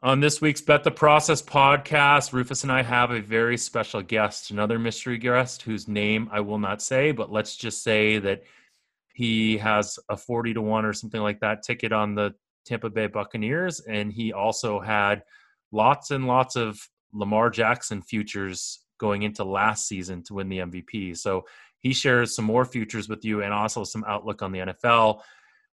On this week's Bet the Process podcast, Rufus and I have a very special guest, another mystery guest whose name I will not say, but let's just say that he has a 40 to 1 or something like that ticket on the Tampa Bay Buccaneers. And he also had lots and lots of Lamar Jackson futures going into last season to win the MVP. So he shares some more futures with you and also some outlook on the NFL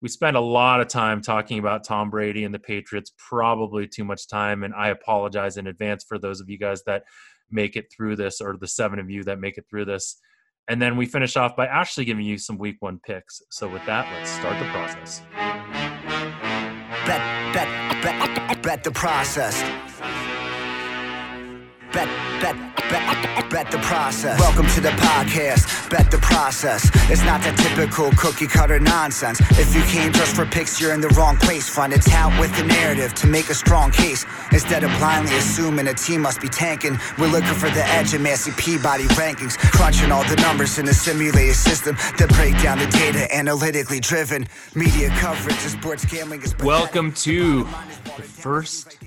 we spent a lot of time talking about Tom Brady and the Patriots, probably too much time. And I apologize in advance for those of you guys that make it through this, or the seven of you that make it through this. And then we finish off by actually giving you some week one picks. So with that, let's start the process. Bet, bet, bet, bet the process. Bet, bet, bet, bet the process. Welcome to the podcast. Bet the process. It's not the typical cookie cutter nonsense. If you came just for picks, you're in the wrong place. Find a tout with the narrative to make a strong case. Instead of blindly assuming a team must be tanking, we're looking for the edge in Massey Peabody rankings. Crunching all the numbers in a simulated system that break down the data analytically driven. Media coverage of sports gambling is. Welcome to the first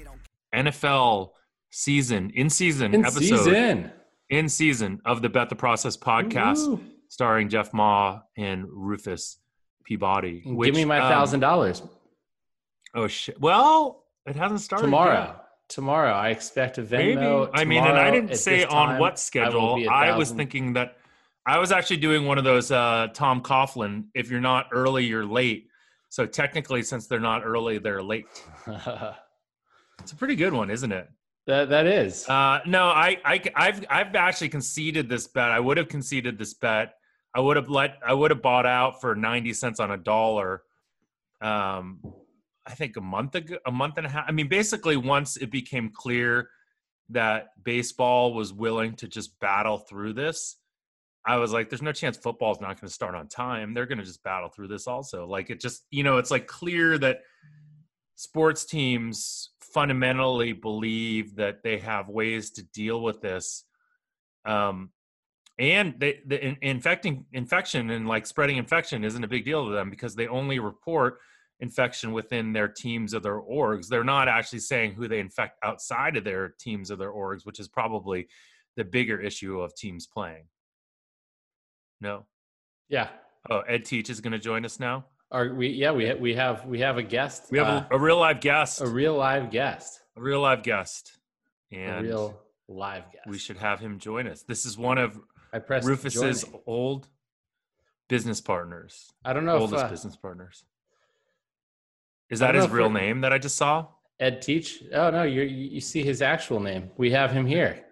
NFL season in season in episode season. in season of the Bet the Process podcast, Ooh. starring Jeff Ma and Rufus Peabody. Which, Give me my um, thousand um, dollars. Oh shit! Well, it hasn't started tomorrow. Yet. Tomorrow, I expect a Venmo. Maybe. I mean, and I didn't say on what schedule. I, I was thinking that I was actually doing one of those uh, Tom Coughlin. If you're not early, you're late. So technically, since they're not early, they're late. it's a pretty good one, isn't it? That that is. Uh, no, I, I I've I've actually conceded this bet. I would have conceded this bet. I would have let I would have bought out for ninety cents on a dollar. Um, I think a month ago, a month and a half. I mean, basically, once it became clear that baseball was willing to just battle through this, I was like, "There's no chance football's not going to start on time. They're going to just battle through this also." Like it just, you know, it's like clear that sports teams fundamentally believe that they have ways to deal with this um, and they, the in, infecting infection and like spreading infection isn't a big deal to them because they only report infection within their teams or their orgs. They're not actually saying who they infect outside of their teams or their orgs which is probably the bigger issue of teams playing. No? Yeah. Oh ed teach is going to join us now are we? Yeah, we we have we have a guest. We have uh, a, a, real live guest. A real live guest. A real live guest. And a real live guest. We should have him join us. This is one of Rufus's joining. old business partners. I don't know oldest if, uh, business partners. Is that his real name that I just saw? Ed Teach. Oh no, you you see his actual name. We have him here.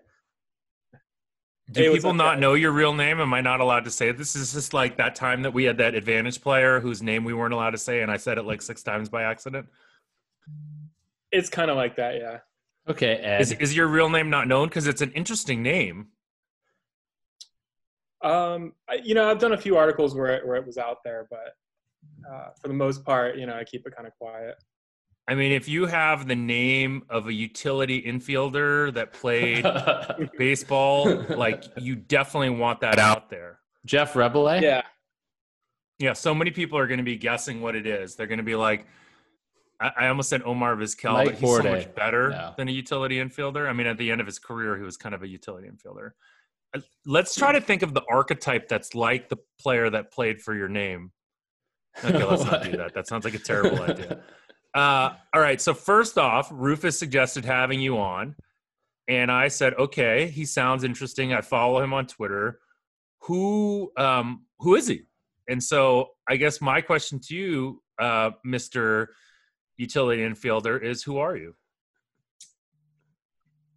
Do hey, people not know your real name? Am I not allowed to say it? This is just like that time that we had that advantage player whose name we weren't allowed to say, and I said it like six times by accident. It's kind of like that, yeah. Okay, Ed. Is, is your real name not known? Because it's an interesting name. Um, I, you know, I've done a few articles where it, where it was out there, but uh, for the most part, you know, I keep it kind of quiet. I mean, if you have the name of a utility infielder that played baseball, like you definitely want that out there. Jeff Reboulet? Yeah. Yeah. So many people are going to be guessing what it is. They're going to be like, I, I almost said Omar Vizquel, Mike but he's Borde. so much better no. than a utility infielder. I mean, at the end of his career, he was kind of a utility infielder. Uh, let's try to think of the archetype that's like the player that played for your name. Okay, let's not do that. That sounds like a terrible idea. Uh, all right. So first off, Rufus suggested having you on, and I said, okay, he sounds interesting. I follow him on Twitter. Who um, who is he? And so I guess my question to you, uh, Mister Utility Infielder, is who are you?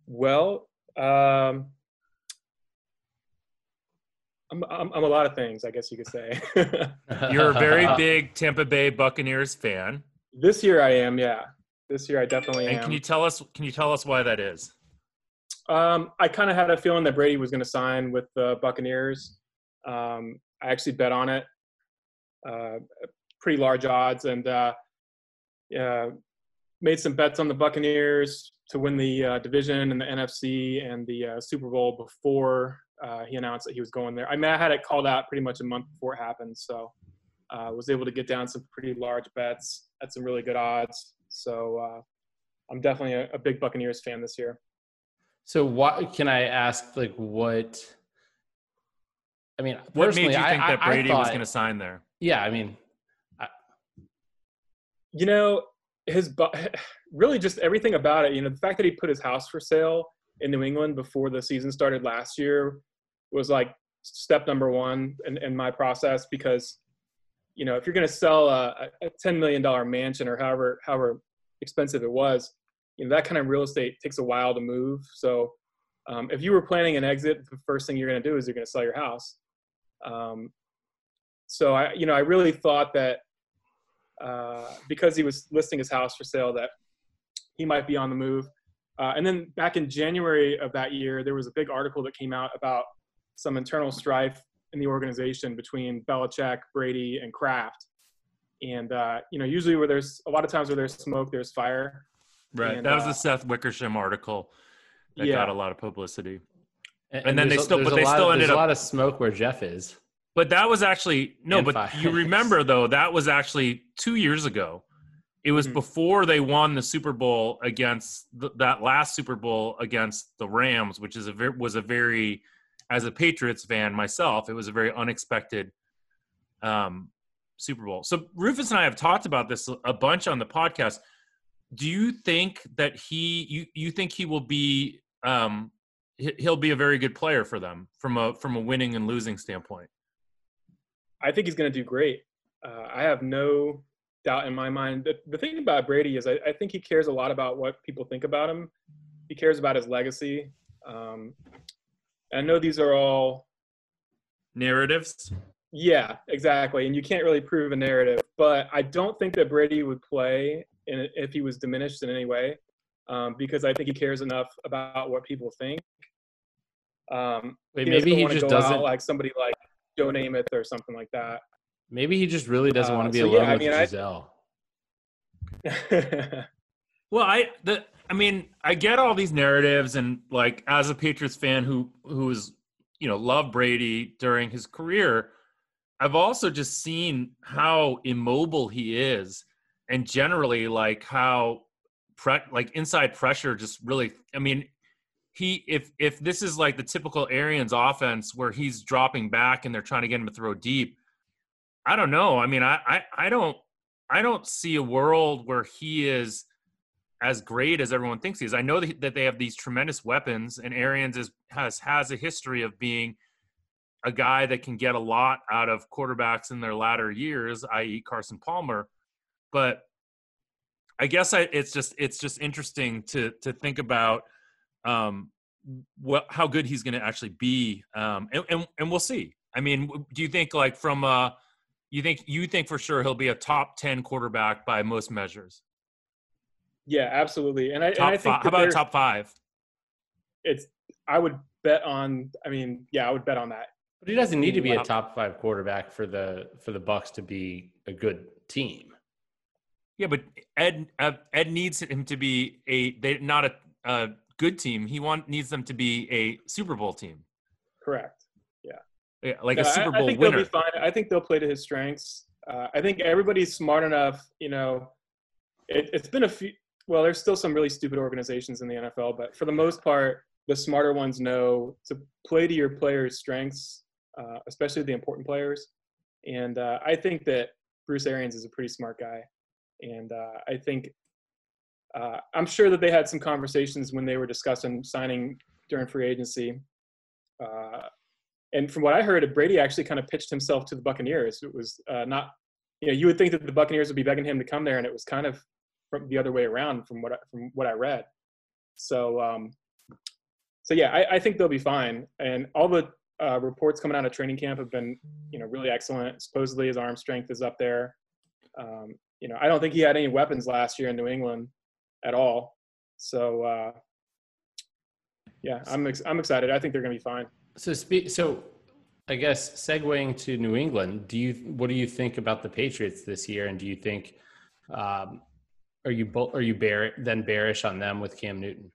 Well, um, I'm, I'm, I'm a lot of things, I guess you could say. You're a very big Tampa Bay Buccaneers fan. This year I am, yeah. This year I definitely and am. can you tell us? Can you tell us why that is? Um, I kind of had a feeling that Brady was going to sign with the Buccaneers. Um, I actually bet on it, uh, pretty large odds, and uh, yeah, made some bets on the Buccaneers to win the uh, division and the NFC and the uh, Super Bowl before uh, he announced that he was going there. I mean, I had it called out pretty much a month before it happened, so uh, was able to get down some pretty large bets at some really good odds. So uh, I'm definitely a, a big Buccaneers fan this year. So what can I ask? Like what? I mean, What made you personally, think I, that I- I Brady was going to sign there? Yeah, I mean, You know, his really just everything about it. You know, the fact that he put his house for sale in New England before the season started last year was like step number one in, in my process because you know if you're going to sell a, a ten million dollar mansion or however however expensive it was, you know that kind of real estate takes a while to move. So um, if you were planning an exit, the first thing you're going to do is you're going to sell your house. Um, so I, you know, I really thought that uh, because he was listing his house for sale, that he might be on the move. Uh, and then back in January of that year, there was a big article that came out about some internal strife in the organization between Belichick, Brady, and Kraft. And uh, you know, usually where there's a lot of times where there's smoke, there's fire. Right. And, that was uh, the Seth Wickersham article that Yeah. got a lot of publicity. and, And then they still- but they still of, ended there's up- a lot of smoke where Jeff is. But that was actually no. But fires. you remember though that was actually two years ago. It was Mhm. before they won the Super Bowl against th- that last Super Bowl against the Rams, which is a ver- was a very, as a Patriots fan myself, it was a very unexpected um, Super Bowl. So Rufus and I have talked about this a bunch on the podcast. Do you think that he you you think he will be um, he- he'll be a very good player for them from a from a winning and losing standpoint? I think he's going to do great. Uh, I have no doubt in my mind. The, the thing about Brady is I, I think he cares a lot about what people think about him. He cares about his legacy. Um, I know these are all, narratives. yeah, exactly. And you can't really prove a narrative, but I don't think that Brady would play in, if he was diminished in any way um, because I think he cares enough about what people think. Um, Wait, he maybe he just doesn't. like somebody like Joe Namath or something like that. Maybe he just really doesn't Uh, want to be so alone yeah, I with mean, I- Gisele. Well, I the I mean, I get all these narratives, and like as a Patriots fan who who is you know loved Brady during his career, I've also just seen how immobile he is, and generally like how pre- like inside pressure just really. I mean, he if if this is like the typical Arians offense where he's dropping back and they're trying to get him to throw deep, I don't know. I mean, I I, I don't I don't see a world where he is as great as everyone thinks he is. I know that they have these tremendous weapons, and Arians is, has has a history of being a guy that can get a lot out of quarterbacks in their latter years, i.e., Carson Palmer. But I guess I, it's just it's just interesting to to think about um, what how good he's going to actually be, um, and, and and we'll see. I mean, do you think like from uh, you think you think for sure he'll be a top ten quarterback by most measures? Yeah, absolutely. And I, and I think five. How about there- top five? it's I would bet on. I mean, yeah, I would bet on that. But he doesn't need to be a top five quarterback for the for the Bucks to be a good team. Yeah, but Ed uh, Ed needs him to be a they not a, a good team. He want needs them to be a Super Bowl team, Correct. Yeah, yeah like Yeah, a I- Super I, Bowl think winner. they'll be fine. I think they'll play to his strengths. Uh, I think everybody's smart enough. You know, it, it's been a few. Well, there's still some really stupid organizations in the NFL, but for the most part, the smarter ones know to play to your players' strengths, uh, especially the important players. And uh, I think that Bruce Arians is a pretty smart guy, and uh, I think uh, I'm sure that they had some conversations when they were discussing signing during free agency. Uh, and from what I heard, Brady actually kind of pitched himself to the Buccaneers. It was uh, not, you know, you would think that the Buccaneers would be begging him to come there, and it was kind of from the other way around from what I, from what I read. So, um, so yeah, I, I think they'll be fine. And all the uh, reports coming out of training camp have been, you know, really excellent. Supposedly his arm strength is up there. Um, you know, I don't think he had any weapons last year in New England at all. So, uh, yeah, I'm ex- I'm excited. I think they're going to be fine. So. So I guess segueing to New England, do you what do you think about the Patriots this year? And do you think um, are you bo- are you bear then bearish on them with Cam Newton?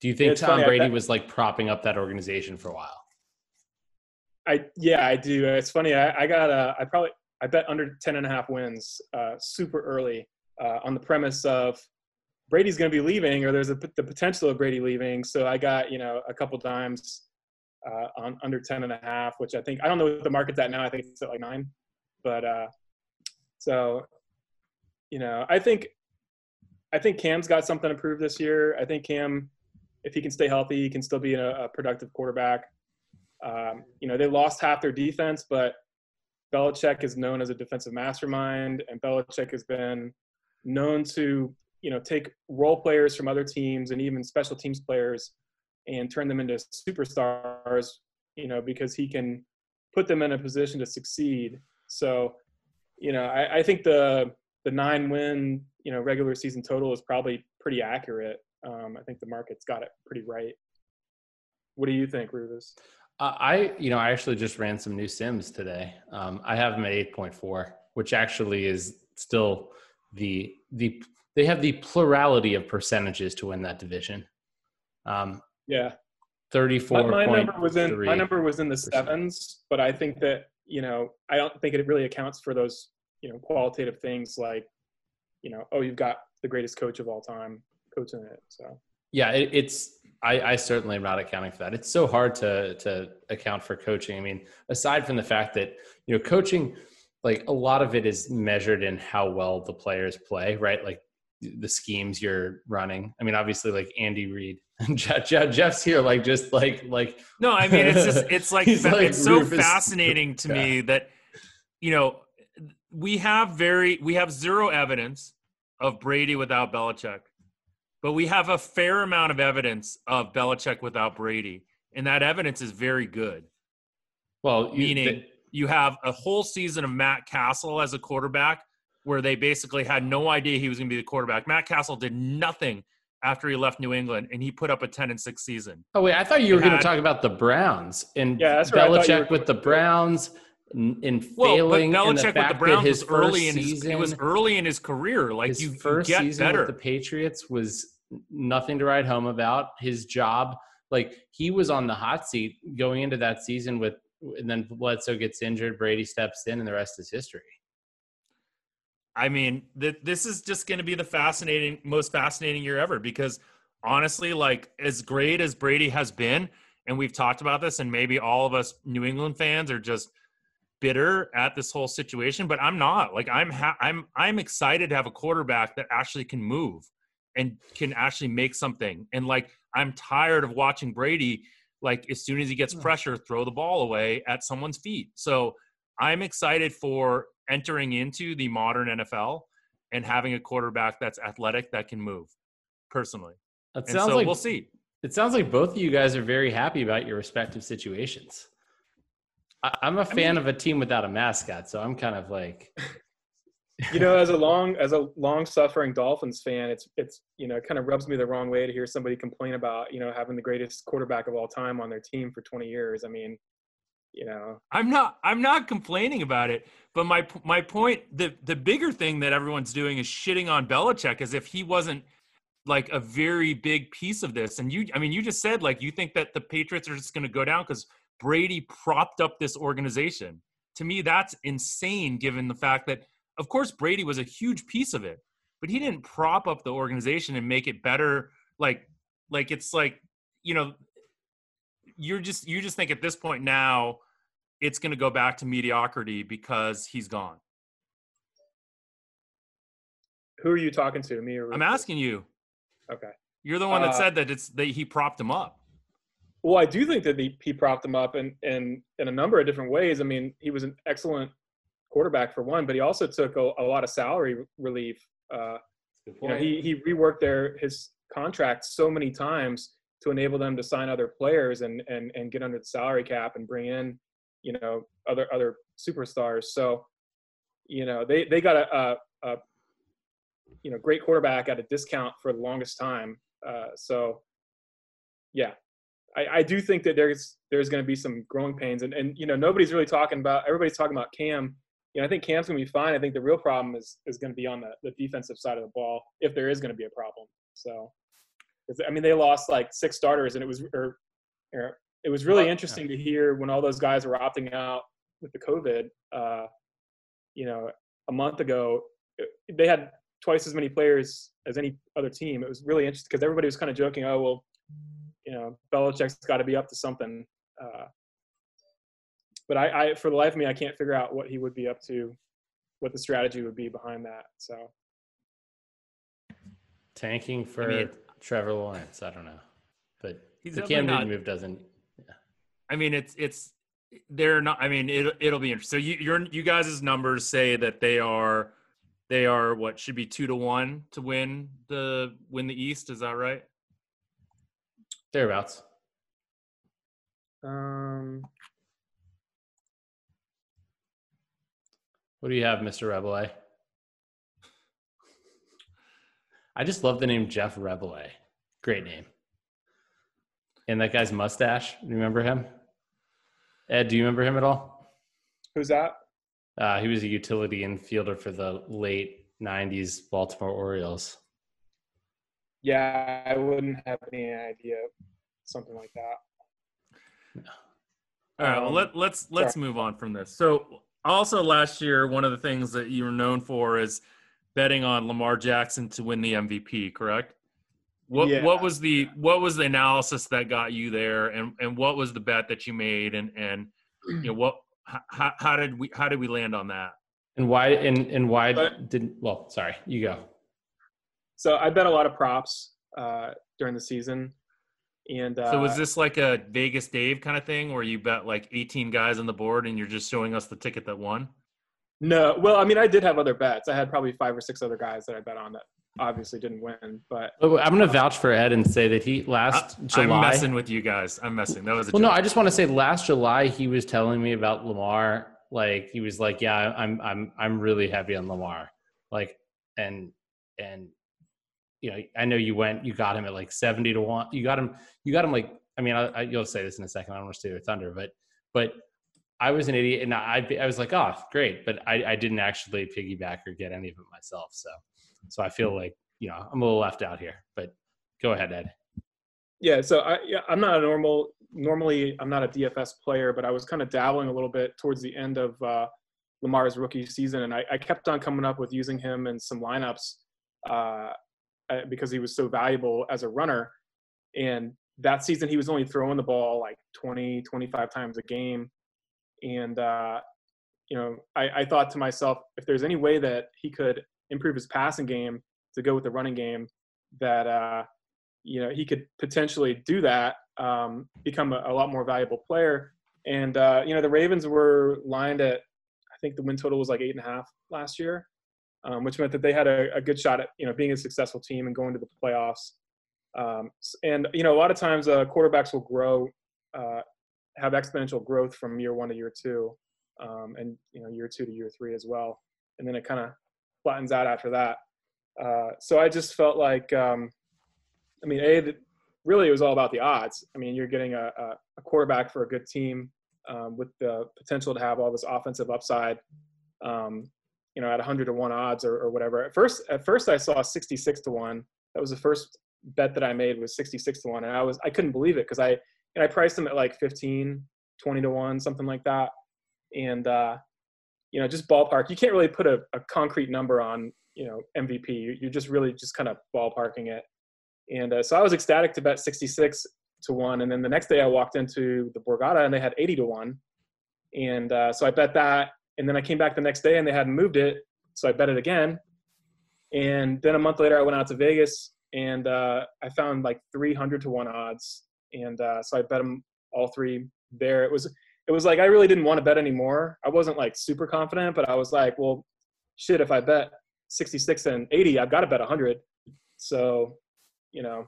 Do you think It's Tom funny, Brady was like propping up that organization for a while? I yeah, I do. It's funny. I, I got uh, I probably I bet under 10 and a half wins uh, super early uh, on the premise of Brady's going to be leaving, or there's a, the potential of Brady leaving. So I got you know a couple dimes uh, on under 10 and a half, which I think I don't know what the market's at now. I think it's at like nine, but uh, so you know I think I think Cam's got something to prove this year. I think Cam, if he can stay healthy, he can still be a, a productive quarterback. Um, you know they lost half their defense, but Belichick is known as a defensive mastermind, and Belichick has been known to you know take role players from other teams and even special teams players and turn them into superstars. You know because he can put them in a position to succeed. So you know I, I think the the nine win you know regular season total is probably pretty accurate. Um, I think the market's got it pretty right. What do you think, Rufus? Uh, I, you know, I actually just ran some new sims today. Um, I have them at 8.4, which actually is still the the they have the plurality of percentages to win that division. Um, yeah, 34. My, my number was in my number was in the sevens, but I think that you know I don't think it really accounts for those you know qualitative things like you know oh you've got the greatest coach of all time coaching it. So yeah, it, it's I, I, certainly am not accounting for that. It's so hard to to account for coaching. I mean, aside from the fact that you know coaching, like a lot of it is measured in how well the players play, right? Like the schemes you're running. I mean, obviously, like Andy Reid, Jeff, Jeff's here, like just like like. No, I mean it's just it's like, it's like so Rufus. fascinating to yeah. me that you know we have very we have zero evidence of Brady without Belichick but we have a fair amount of evidence of Belichick without Brady, and that evidence is very good. Well, you, meaning the, you have a whole season of Matt Cassel as a quarterback, where they basically had no idea he was going to be the quarterback. Matt Cassel did nothing after he left New England, and he put up a ten and six season. Oh wait, I thought you were going to talk about the Browns and yeah, Belichick with the Browns in failing. Well, but Belichick the with the Browns was early in his it was early in his career. Like his you, first you season better. with the Patriots was nothing to write home about. His job, like he was on the hot seat going into that season with, and then Bledsoe gets injured, Brady steps in, and the rest is history. I mean, th- this is just going to be the fascinating, most fascinating year ever because honestly, like as great as Brady has been, and we've talked about this, and maybe all of us New England fans are just bitter at this whole situation, but I'm not. Like I'm ha- I'm I'm excited to have a quarterback that actually can move and can actually make something. And like I'm tired of watching Brady like as soon as he gets hmm. pressure throw the ball away at someone's feet. So I'm excited for entering into the modern NFL and having a quarterback that's athletic that can move personally. That sounds so like we'll see. It sounds like both of you guys are very happy about your respective situations. I'm a fan I mean, of a team without a mascot, so I'm kind of like you know, as a long as a long suffering Dolphins fan, it's it's you know, it kind of rubs me the wrong way to hear somebody complain about, you know, having the greatest quarterback of all time on their team for 20 years. I mean, you know. I'm not I'm not complaining about it, but my my point the the bigger thing that everyone's doing is shitting on Belichick as if he wasn't like a very big piece of this. And you I mean, you just said like you think that the Patriots are just going to go down cuz Brady propped up this organization. To me, that's insane given the fact that, of course, Brady was a huge piece of it, but he didn't prop up the organization and make it better. Like, like it's like, you know, you're just you just think at this point now it's going to go back to mediocrity because he's gone. Who are you talking to, me or? I'm asking you. Okay. You're the one that uh, said that it's that he propped him up. Well, I do think that he, he propped him up in, in, in a number of different ways. I mean, he was an excellent quarterback for one, but he also took a, a lot of salary relief. Uh, you know, he, he reworked their his contract so many times to enable them to sign other players and, and, and get under the salary cap and bring in, you know, other other superstars. So, you know, they, they got a, a, a you know great quarterback at a discount for the longest time. Uh, so, yeah, I, I do think that there's there's going to be some growing pains, and and you know nobody's really talking about. Everybody's talking about Cam. You know, I think Cam's going to be fine. I think the real problem is is going to be on the, the defensive side of the ball if there is going to be a problem. So, I mean, they lost like six starters, and it was or, or it was really interesting to hear when all those guys were opting out with the COVID. Uh, you know, a month ago, they had twice as many players as any other team. It was really interesting because everybody was kind of joking, "Oh well, you know, Belichick's got to be up to something." Uh, but I, I, for the life of me, I can't figure out what he would be up to, what the strategy would be behind that. So tanking for I mean, Trevor Lawrence, I don't know, but He's the definitely Cam not- Newton move doesn't. I mean, it's it's they're not. I mean, it it'll be interesting. So you your you guys' numbers say that they are they are what should be two to one to win the win the East. Is that right? Thereabouts. um, What do you have, Mr. Reboulet? I just love the name Jeff Reboulet. Great name. And that guy's mustache. You remember him? Ed, do you remember him at all? who's that? Uh, he was a utility infielder for the late 90s Baltimore Orioles. Yeah, I wouldn't have any idea. Something like that. All right. Well, Um, let let's let's sorry. move on from this. So also last year, one of the things that you were known for is betting on Lamar Jackson to win the MVP. Correct? What Yeah. what was the what was the analysis that got you there, and and what was the bet that you made, and and you know what how, how did we how did we land on that? And why and, and why But- didn't well, sorry, you go. So I bet a lot of props uh, during the season, and uh, So was this like a Vegas Dave kind of thing where you bet like 18 guys on the board and you're just showing us the ticket that won? no. Well, I mean, I did have other bets. I had probably five or six other guys that I bet on that obviously didn't win, but I'm going to vouch for Ed and say that he last I, July. am messing with you guys. I'm messing. That was a Well, no. I just want to say last July he was telling me about Lamar. Like he was like, "Yeah, I'm I'm I'm really heavy on Lamar." Like, and and you know, I know you went, you got him at like seventy to one. You got him, you got him like. I mean, I, I, you'll say this in a second. I don't want to steal your thunder, but but I was an idiot, and I I was like, "Oh, great," but I I didn't actually piggyback or get any of it myself. So so I feel like you know I'm a little left out here. But go ahead, Ed. yeah. So I yeah, I'm not a normal. Normally, I'm not a DFS player, but I was kind of dabbling a little bit towards the end of uh, Lamar's rookie season, and I, I kept on coming up with using him in some lineups uh, uh, because he was so valuable as a runner. And that season, he was only throwing the ball like 20, 25 times a game. And, uh, you know, I, I thought to myself, if there's any way that he could improve his passing game to go with the running game, that, uh, you know, he could potentially do that, um, become a, a lot more valuable player. And, uh, you know, the Ravens were lined at, I think the win total was like eight and a half last year, um, which meant that they had a, a good shot at, you know, being a successful team and going to the playoffs. Um, and, you know, a lot of times uh, quarterbacks will grow, uh, have exponential growth from year one to year two, um, and, you know, year two to year three as well. And then it kind of flattens out after that. Uh, so I just felt like, um, I mean, a really it was all about the odds. I mean, you're getting a, a, a quarterback for a good team um, with the potential to have all this offensive upside. Um, you know, at 100 to one odds or, or whatever. At first, at first I saw 66 to one. That was the first bet that I made was 66 to one, and I was I couldn't believe it because I and I priced them at like 15, 20 to one, something like that. And uh, you know, just ballpark. You can't really put a, a concrete number on you know MVP. You- You're just really just kind of ballparking it. And uh, so I was ecstatic to bet 66 to one. And then the next day I walked into the Borgata and they had 80 to one. And uh, so I bet that. And then I came back the next day and they hadn't moved it. So I bet it again. And then a month later I went out to Vegas and uh, I found like 300 to one odds. And uh, so I bet them all three there. It was, it was like I really didn't want to bet anymore. I wasn't like super confident, but I was like, well, shit, if I bet 66 and 80, I've got to bet 100. So, you know,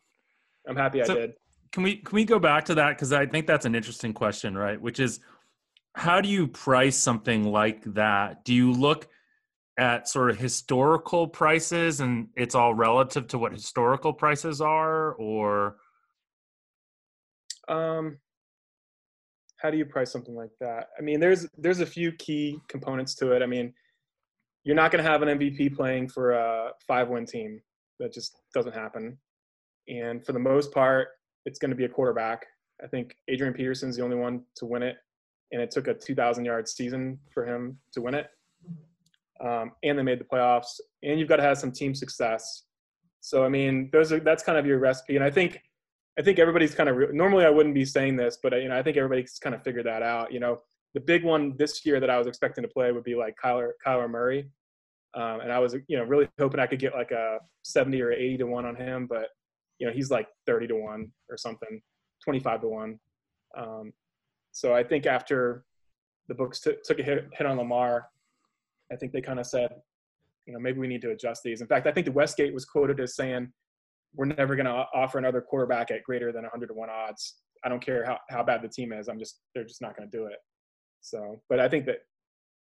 I'm happy I did. Can we can we go back to that because I think that's an interesting question, right? Which is how do you price something like that? Do you look at sort of historical prices and it's all relative to what historical prices are or Um, how do you price something like that? I mean, there's there's a few key components to it. I mean, you're not going to have an MVP playing for a five-win team. That just doesn't happen. And for the most part, it's going to be a quarterback. I think Adrian Peterson's the only one to win it, and it took a 2,000 yard season for him to win it. um, and they made the playoffs, and you've got to have some team success. So I mean, those are that's kind of your recipe, and I think I think everybody's kind of re- normally I wouldn't be saying this, but you know I think everybody's kind of figured that out. You know, the big one this year that I was expecting to play would be like Kyler Kyler Murray, um, and I was you know really hoping I could get like a 70 or 80 to one on him, but you know he's like 30 to one or something, 25 to one. Um, so I think after the books t- took a hit, hit on Lamar, I think they kind of said, you know, maybe we need to adjust these. In fact, I think the Westgate was quoted as saying, we're never going to offer another quarterback at greater than 100 to 1 odds. I don't care how, how bad the team is. I'm just, they're just not going to do it. So, but I think that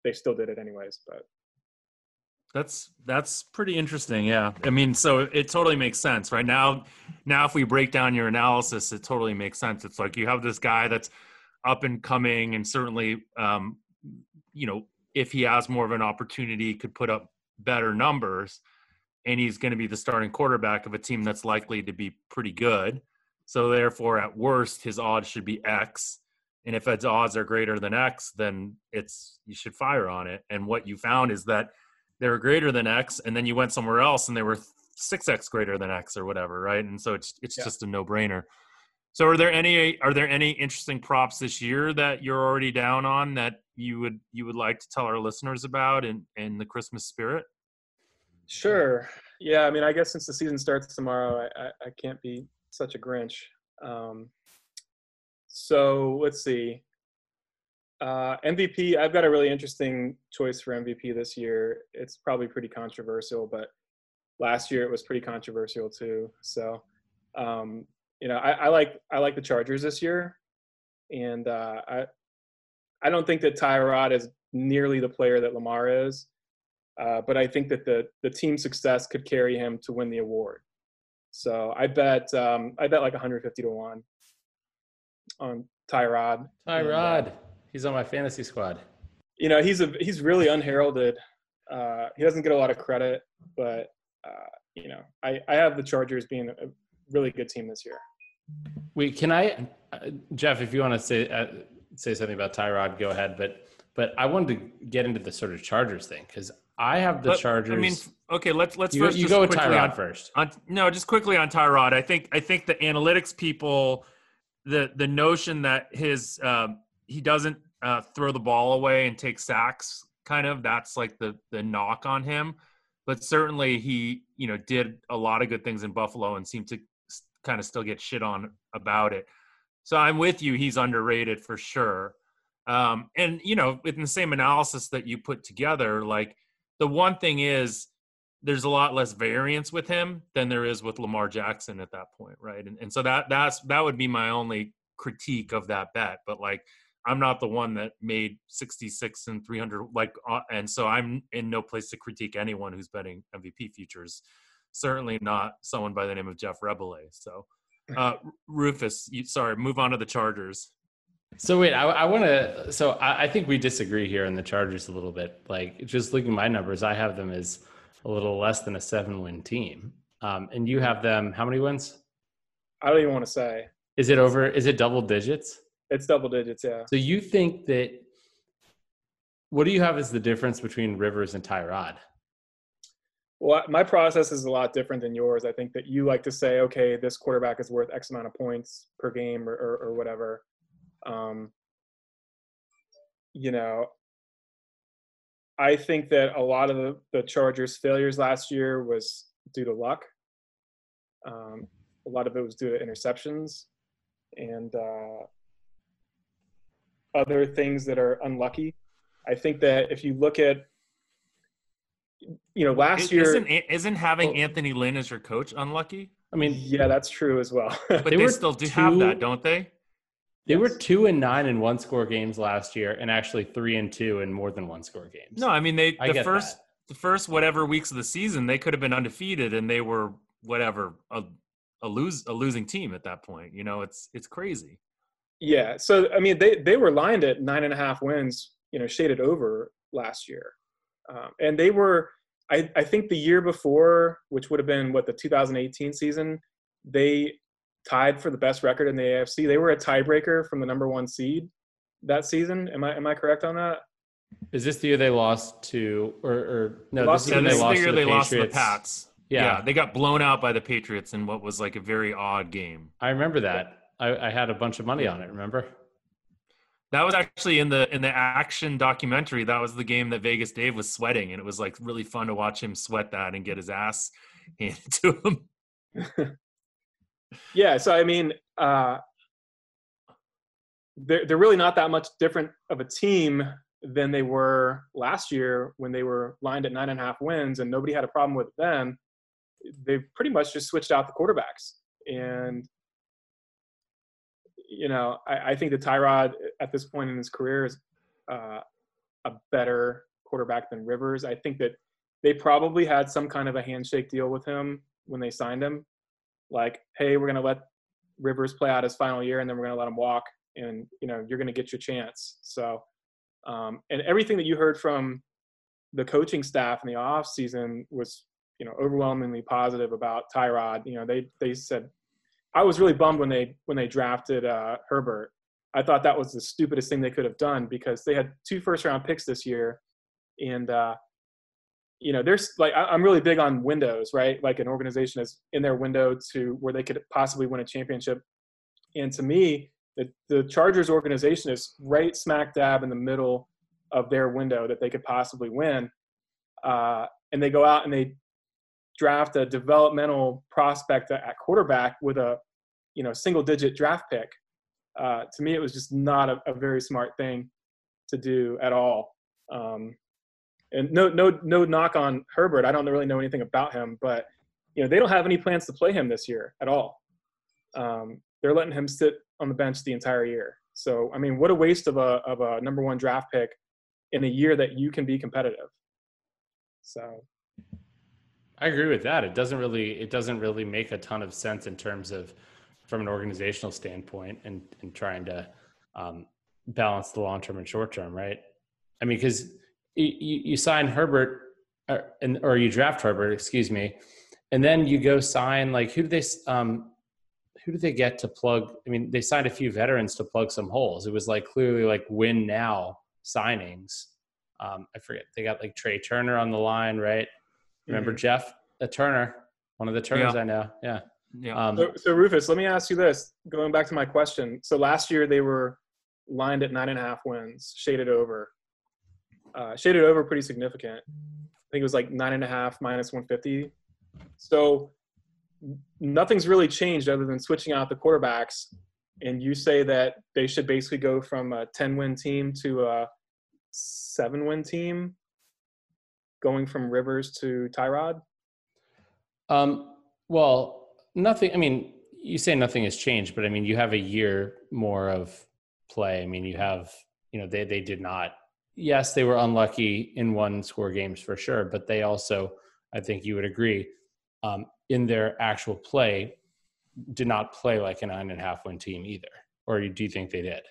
they still did it anyways. But that's that's pretty interesting. Yeah, I mean, so it totally makes sense right now. Now, if we break down your analysis, it totally makes sense. It's like you have this guy that's up and coming, and certainly, um, you know, if he has more of an opportunity, could put up better numbers, and he's going to be the starting quarterback of a team that's likely to be pretty good. So therefore, at worst, his odds should be X. And if its odds are greater than X, then it's you should fire on it. And what you found is that they were greater than X, and then you went somewhere else and they were six X greater than X or whatever, right? And so it's it's yeah. just a no brainer. So are there any are there any interesting props this year that you're already down on that you would you would like to tell our listeners about in in the Christmas spirit? Sure. Yeah, I mean, I guess since the season starts tomorrow, I, I, I can't be such a Grinch. Um, so let's see. Uh, MVP, I've got a really interesting choice for MVP this year. It's probably pretty controversial, but last year it was pretty controversial too. So, um, you know, I, I, like I like the Chargers this year, and uh, I I don't think that Tyrod is nearly the player that Lamar is, uh, but I think that the the team success could carry him to win the award. So I bet um, I bet like 150 to one on Tyrod. Tyrod. And, uh, He's on my fantasy squad. You know, he's a he's really unheralded. Uh, he doesn't get a lot of credit, but uh, you know, I I have the Chargers being a really good team this year. Wait, can I, uh, Jeff? If you want to say uh, say something about Tyrod, go ahead. But but I wanted to get into the sort of Chargers thing because I have the Chargers. I mean, okay, let's let's you, first you go with Tyrod on, first. On, no, just quickly on Tyrod. I think I think the analytics people, the the notion that his um, he doesn't uh, throw the ball away and take sacks. Kind of that's like the the knock on him, but certainly he you know did a lot of good things in Buffalo and seemed to kind of still get shit on about it. So I'm with you. He's underrated for sure. Um, and you know, in the same analysis that you put together, like the one thing is there's a lot less variance with him than there is with Lamar Jackson at that point, right? And, and so that that's that would be my only critique of that bet. But like I'm not the one that made 66 and 300 like uh, and so I'm in no place to critique anyone who's betting MVP futures certainly not someone by the name of Jeff Reboulet so uh, Rufus you, sorry move on to the Chargers. So wait I, I want to so I, I, think we disagree here on the Chargers a little bit. Like just looking at my numbers I have them as a little less than a seven win team. Um, and you have them how many wins? I don't even want to say. Is it over is it double digits? It's double digits, yeah. So you think that what do you have as the difference between Rivers and Tyrod? Well, my process is a lot different than yours. I think that you like to say, okay, this quarterback is worth X amount of points per game or, or, or whatever. Um, you know, I think that a lot of the, the Chargers' failures last year was due to luck. Um, a lot of it was due to interceptions. And uh, other things that are unlucky. I think that if you look at, you know, last year isn't isn't having well, Anthony Lynn as your coach unlucky? I mean, yeah, that's true as well. but they, they still do two, have that, don't they? They yes. were two and nine in one score games last year, and actually three and two in more than one score games. No, I mean they the first that. the first whatever weeks of the season they could have been undefeated, and they were whatever a a lose a losing team at that point. You know, it's it's crazy. Yeah. So I mean, they they were lined at nine and a half wins, you know, shaded over last year, um, and they were. I, I think the year before, which would have been what the 2018 season, they tied for the best record in the AFC. They were a tiebreaker from the number one seed that season. Am I am I correct on that? Is this the year they lost to, or, or no? Lost this is to when they this is lost the year to the they lost to the Patriots. Pats. Yeah. Yeah. they got blown out by the Patriots in what was like a very odd game. I remember that. I, I had a bunch of money on it. Remember? That was actually in the in the action documentary. That was the game that Vegas Dave was sweating, and it was like really fun to watch him sweat that and get his ass handed to him. Yeah, so I mean, uh, they're they're really not that much different of a team than they were last year when they were lined at nine and a half wins, and nobody had a problem with them. They've pretty much just switched out the quarterbacks, and you know, I, I think that Tyrod at this point in his career is uh, a better quarterback than Rivers. I think that they probably had some kind of a handshake deal with him when they signed him like, hey, we're gonna let Rivers play out his final year, and then we're gonna let him walk, and you know, you're gonna get your chance. So, um, and everything that you heard from the coaching staff in the off season was, you know, overwhelmingly positive about Tyrod. You know, they they said, I was really bummed when they when they drafted uh, Herbert. I thought that was the stupidest thing they could have done because they had two first round picks this year, and uh, you know, there's like I- I'm really big on windows, right? Like an organization is in their window to where they could possibly win a championship. And to me, the, the Chargers organization is right smack dab in the middle of their window that they could possibly win. Uh, and they go out and they draft a developmental prospect at quarterback with a you know single digit draft pick. Uh, to me, it was just not a, a very smart thing to do at all. Um, and no no no knock on Herbert. I don't really know anything about him, but you know they don't have any plans to play him this year at all. Um, they're letting him sit on the bench the entire year. So I mean, what a waste of a of a number one draft pick in a year that you can be competitive. So I agree with that. It doesn't really it doesn't really make a ton of sense in terms of from an organizational standpoint and and trying to um, balance the long term and short term, right? I mean, because you, you sign Herbert or, and or you draft Herbert, excuse me, and then you go sign like who do they um who do they get to plug? I mean, they signed a few veterans to plug some holes. It was like clearly like win now signings. Um, I forget they got like Trai Turner on the line, right? Remember Jeff, a Turner, one of the Turners Yeah. I know. Yeah. Yeah. Um, So, so Rufus, let me ask you this. Going back to my question. So last year they were lined at nine and a half wins, shaded over. Uh, shaded over pretty significant. I think it was like nine and a half minus 150. So nothing's really changed other than switching out the quarterbacks. And you say that they should basically go from a 10 win team to a seven win team, going from Rivers to Tyrod. um, well, nothing. I mean, you say nothing has changed, but I mean, you have a year more of play. I mean, you have, you know, they they did not. Yes, they were unlucky in one score games for sure, but they also, I think you would agree, um, in their actual play, did not play like a nine and a half win team either. Or do you think they did?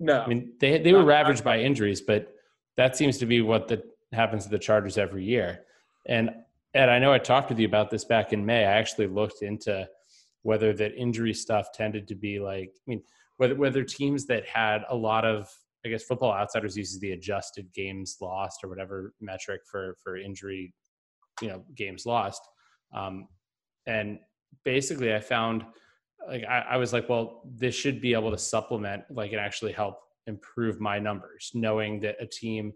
No. I mean, they they were ravaged by injuries, but that seems to be what the, happens to the Chargers every year. And Ed, I know I talked with you about this back in May. I actually looked into whether that injury stuff tended to be like, I mean, whether whether teams that had a lot of, I guess, Football Outsiders uses the adjusted games lost or whatever metric for for injury, you know, games lost. Um, and basically, I found like I, I was like, well, this should be able to supplement, like, and actually help improve my numbers, knowing that a team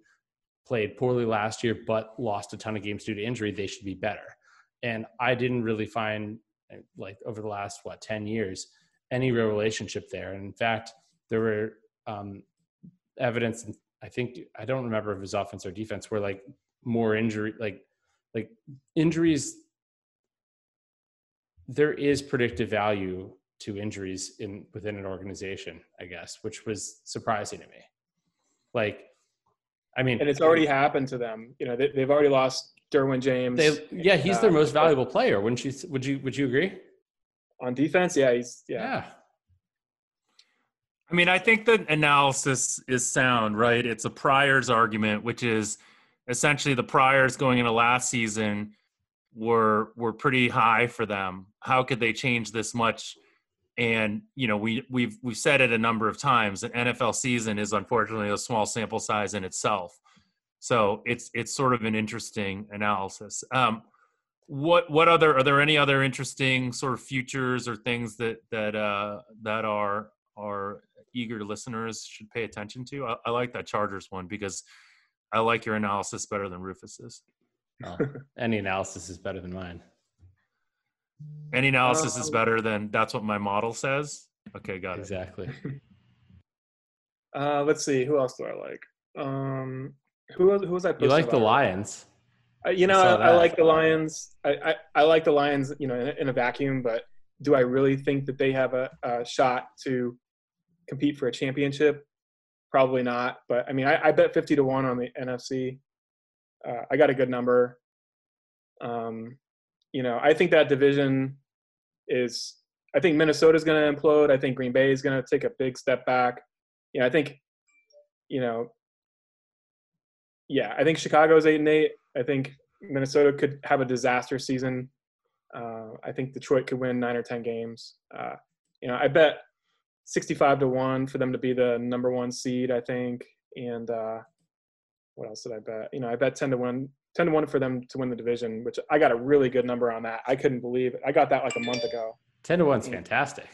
played poorly last year but lost a ton of games due to injury, they should be better. And I didn't really find, like, over the last what ten years, any real relationship there. And in fact, there were um, evidence. I think I don't remember if it was offense or defense, where like more injury, like like injuries there is predictive value to injuries in within an organization, I guess, which was surprising to me. Like, I mean, and it's already happened to them. You know, they, they've already lost Derwin James. they, yeah, he's their Uh, most valuable player. Wouldn't you? Would you? Would you agree? on defense. Yeah, he's yeah. Yeah. I mean, I think the analysis is sound, right? It's a priors argument, which is essentially the priors going into last season were were pretty high for them. How could they change this much and you know we we've we've said it a number of times. An NFL season is unfortunately a small sample size in itself, so it's it's sort of an interesting analysis. Um, what what other are there any other interesting sort of futures or things that that uh, that are are eager listeners should pay attention to? I, I like that Chargers one because I like your analysis better than Rufus's. Oh, any analysis is better than mine. Any analysis is Um, better than that's what my model says. Okay, got it. Exactly. Uh, let's see. Who else do I like? Um, who was- who was I? You posting like the? Lions. Uh, you know, I I, I like the Lions. I, I, I like the Lions. You know, in, a- in a vacuum, but do I really think that they have a, a shot to compete for a championship? Probably not. But I mean, I, I bet fifty to one on the NFC. Uh, I got a good number. Um, you know, I think that division is. I think Minnesota's going to implode. I think Green Bay is going to take a big step back. You know, I think, you know, yeah, I think Chicago's eight and eight. I think Minnesota could have a disaster season. Uh, I think Detroit could win nine or ten games. Uh, you know, I bet sixty-five to one for them to be the number one seed. I think, and uh, what else did I bet? You know, I bet ten to one, ten to one for them to win the division, which I got a really good number on that. I couldn't believe it. I got that like a month ago. Ten to one's Mm. fantastic.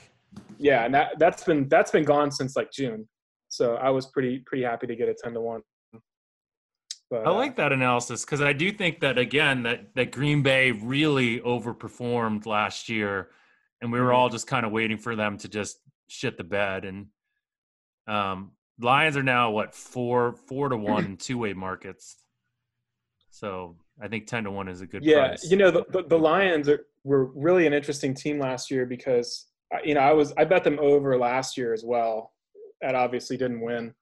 Yeah, and that that's been that's been gone since like June. So I was pretty pretty happy to get a ten to one. But, I uh, like that analysis because I do think that again that that Green Bay really overperformed last year, and we were Mhm. all just kind of waiting for them to just shit the bed. And um, Lions are now what four four to one in two way markets. So I think ten to one is a good yeah, price. you know the, the, the Lions are, were really an interesting team last year because uh, you know I was I bet them over last year as well. That obviously didn't win,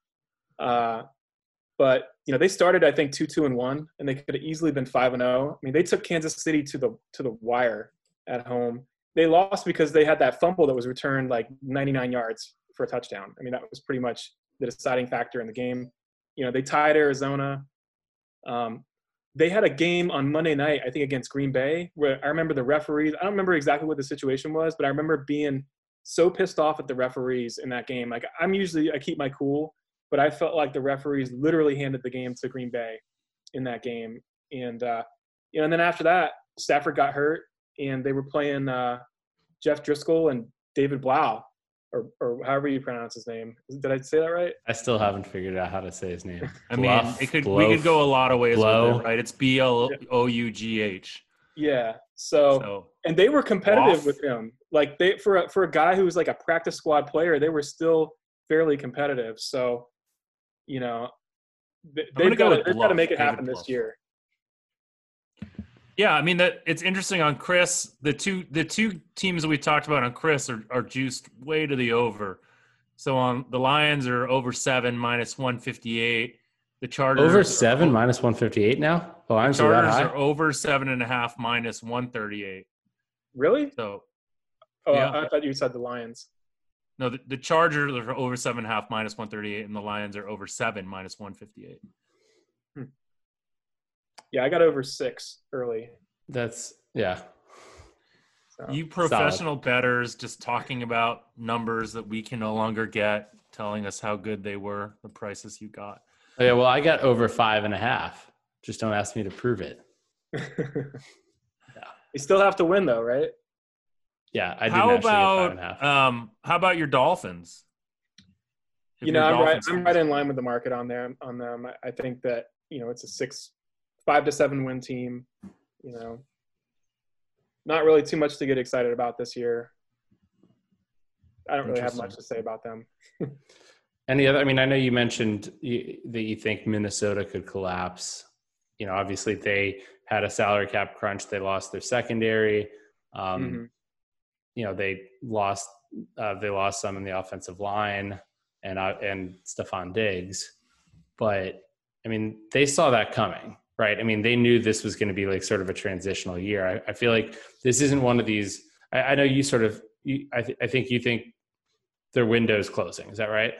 uh, but you know they started I think two two and one, and they could have easily been five and zero. I mean they took Kansas City to the to the wire at home. They lost because they had that fumble that was returned like 99 yards for a touchdown. I mean that was pretty much the deciding factor in the game. You know they tied Arizona. Um, they had a game on Monday night, I think against Green Bay, where I remember the referees. I don't remember exactly what the situation was, but I remember being so pissed off at the referees in that game. Like I'm usually I keep my cool, but I felt like the referees literally handed the game to Green Bay in that game. And uh, you know, and then after that, Stafford got hurt, and they were playing uh, Jeff Driskel and David Blough, or or however you pronounce his name. Did I say that right? I still haven't figured out how to say his name. I mean, Bluff, it could blow, we could go a lot of ways blow. with it, right? It's B L O U G H. Yeah. So So and they were competitive Off. with him. Like they for a, for a guy who was like a practice squad player, they were still fairly competitive. So, you know, they, I'm gonna they've go got to they've got to make it David happen Bluff. this year. Yeah, I mean that it's interesting on CRIS. The two the two teams that we talked about on CRIS are, are juiced way to the over. So on the Lions are over seven minus one fifty eight. The Chargers Over seven seven o- minus one fifty eight now. Oh, I'm that Chargers high. are over seven and a half minus one thirty eight. Really? So Oh, Yeah. I thought you said the Lions. no, the, the Chargers are over seven and a half minus one thirty eight, and the Lions are over seven minus one fifty eight. Hmm. Yeah, I got over six early. That's yeah. So. You professional betters just talking about numbers that we can no longer get, telling us how good they were, the prices you got. Oh, yeah. Well, I got over five and a half. Just don't ask me to prove it. yeah. You still have to win though, right? Yeah, I did how actually get five and a about um how about your Dolphins? If you know, I'm right. Dolphins- I'm right in line with the market on there. On them, I, I think that you know it's a six, five to seven win team. You know, not really too much to get excited about this year. I don't really have much to say about them. Any other? I mean, I know you mentioned you, that you think Minnesota could collapse. You know, obviously they had a salary cap crunch. They lost their secondary. Um, Mhm. You know, they lost. Uh, they lost some in the offensive line and uh, and Stefon Diggs, but I mean, they saw that coming, right? I mean, they knew this was going to be like sort of a transitional year. I, I feel like this isn't one of these. I, I know you sort of. You, I, th- I think you think their window's closing. Is that right?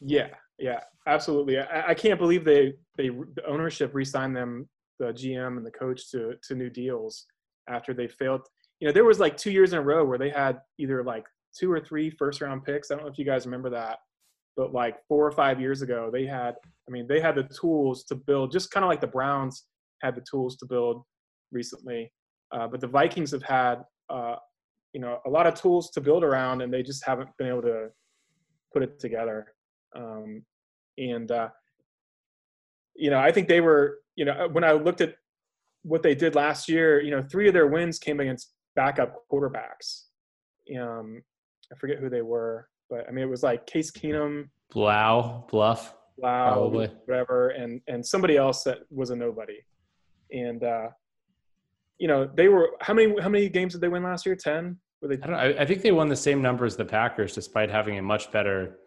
Yeah, yeah, absolutely. I, I can't believe they they the ownership re-signed them, the GM and the coach to to new deals after they failed. You know, there was like two years in a row where they had either like two or three first round picks. I don't know if you guys remember that, but like four or five years ago, they had. I mean, they had the tools to build, just kind of like the Browns had the tools to build recently. Uh, but the Vikings have had, uh, you know, a lot of tools to build around, and they just haven't been able to put it together. Um, and uh, you know, I think they were, you know, when I looked at what they did last year, you know, three of their wins came against backup quarterbacks. Um, I forget who they were, but I mean, it was like Case Keenum, Blau, Bluff, Blau, Probably. whatever, and and somebody else that was a nobody. And uh, you know, they were how many how many games did they win last year? Ten? Were they? I don't. I, I think they won the same number as the Packers, despite having a much better.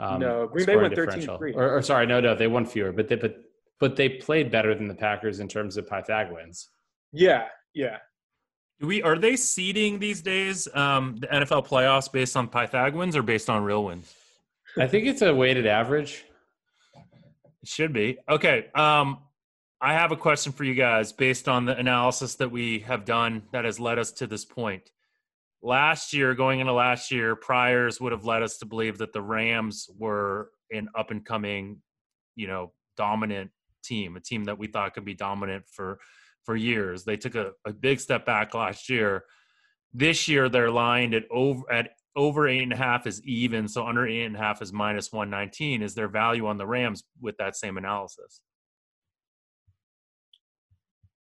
Um, No, Green Bay went 13-3. Or, or sorry, no, no, they won fewer, but they but but they played better than the Packers in terms of Pythag wins. Yeah, yeah. Do we are they seeding these days um, the NFL playoffs based on Pythag wins or based on real wins? I think it's a weighted average. It should be. Okay. Um, I have a question for you guys based on the analysis that we have done that has led us to this point. Last year, going into last year, priors would have led us to believe that the Rams were an up and coming, you know, dominant team, a team that we thought could be dominant for for years. They took a, a big step back last year. This year they're lined at over at over eight and a half is even, so under eight and a half is minus one nineteen. Is their value on the Rams with that same analysis?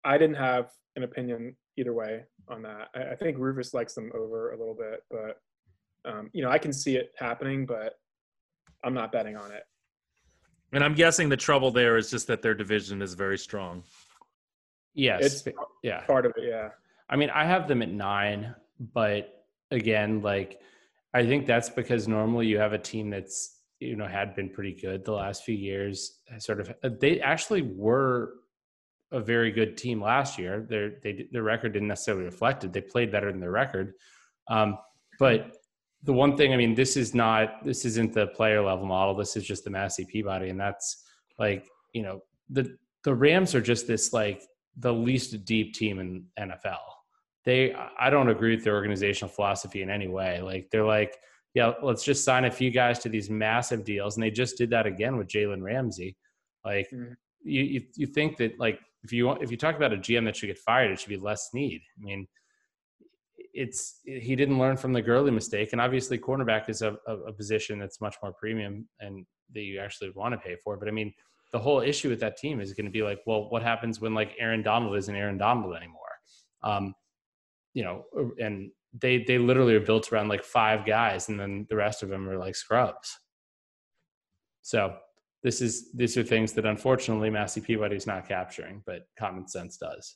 I didn't have an opinion either way on that. I, I think Rufus likes them over a little bit, but um, you know, I can see it happening, but I'm not betting on it. And I'm guessing the trouble there is just that their division is very strong. Yes. It's yeah. part of it, yeah. I mean, I have them at nine, but again, like I think that's because normally you have a team that's you know had been pretty good the last few years. Sort of, uh, they actually were a very good team last year. Their they their record didn't necessarily reflect it. They played better than their record, um, but the one thing I mean, this is not this isn't the player level model. This is just the Massey Peabody, and that's like you know the the Rams are just this like the least deep team in NFL. They, I don't agree with their organizational philosophy in any way. Like they're like, yeah, let's just sign a few guys to these massive deals, and they just did that again with Jalen Ramsey. Like Mhm. you, you, you think that like if you if you talk about a GM that should get fired, it should be Les Snead. I mean, it's he didn't learn from the Gurley mistake, and obviously cornerback is a, a, a position that's much more premium and that you actually want to pay for. But I mean, the whole issue with that team is going to be like, well, what happens when like Aaron Donald isn't Aaron Donald anymore? Um, you know, and they they literally are built around like five guys, and then the rest of them are like scrubs. So this is these are things that unfortunately Massey Peabody's not capturing, but common sense does.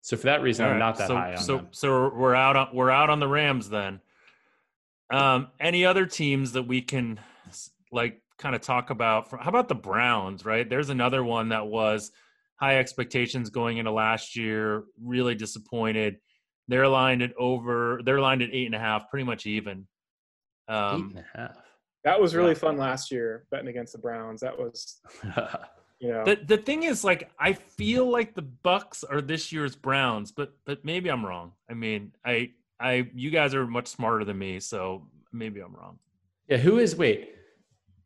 So for that reason, All I'm not that so, high on so, them. So we're out on we're out on the Rams then. Um, any other teams that we can like kind of talk about? How about the Browns? Right, there's another one that was high expectations going into last year. Really disappointed. They're aligned at over. They're aligned at eight and a half, pretty much even. Um, Eight and a half. That was really Yeah. fun last year betting against the Browns. That was, you know, the the thing is, like, I feel like the Bucks are this year's Browns, but but maybe I'm wrong. I mean, I I you guys are much smarter than me, so maybe I'm wrong. yeah, who is wait,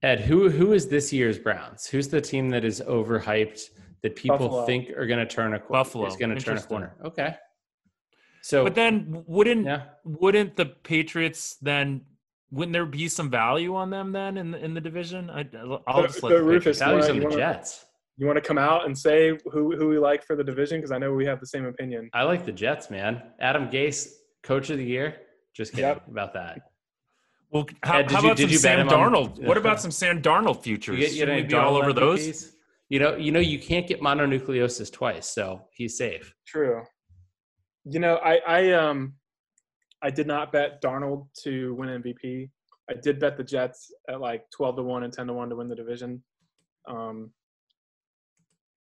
Ed? Who who is this year's Browns? Who's the team that is overhyped that people Buffalo. think are going to turn a cor- Buffalo. is going to turn a corner? Okay. So, But then wouldn't yeah, wouldn't the Patriots then wouldn't there be some value on them then in the, in the division? I, I'll So- let so the Rufus, Patriots- values on you the wanna- Jets. you want to come out and say who who we like for the division because I know we have the same opinion. I like the Jets, man. Adam Gase, coach of the year. Just kidding Yep. about that. Well, how, Ed, did how you- about did some you Sam him on- Darnold? what about some Sam Darnold futures? You get, you Shouldn't know, be all over those? MVPs? You know, you know, you can't get mononucleosis twice, so he's safe. True. You know, I I um I did not bet Darnold to win MVP. I did bet the Jets at like twelve to one and ten to one to win the division. Um,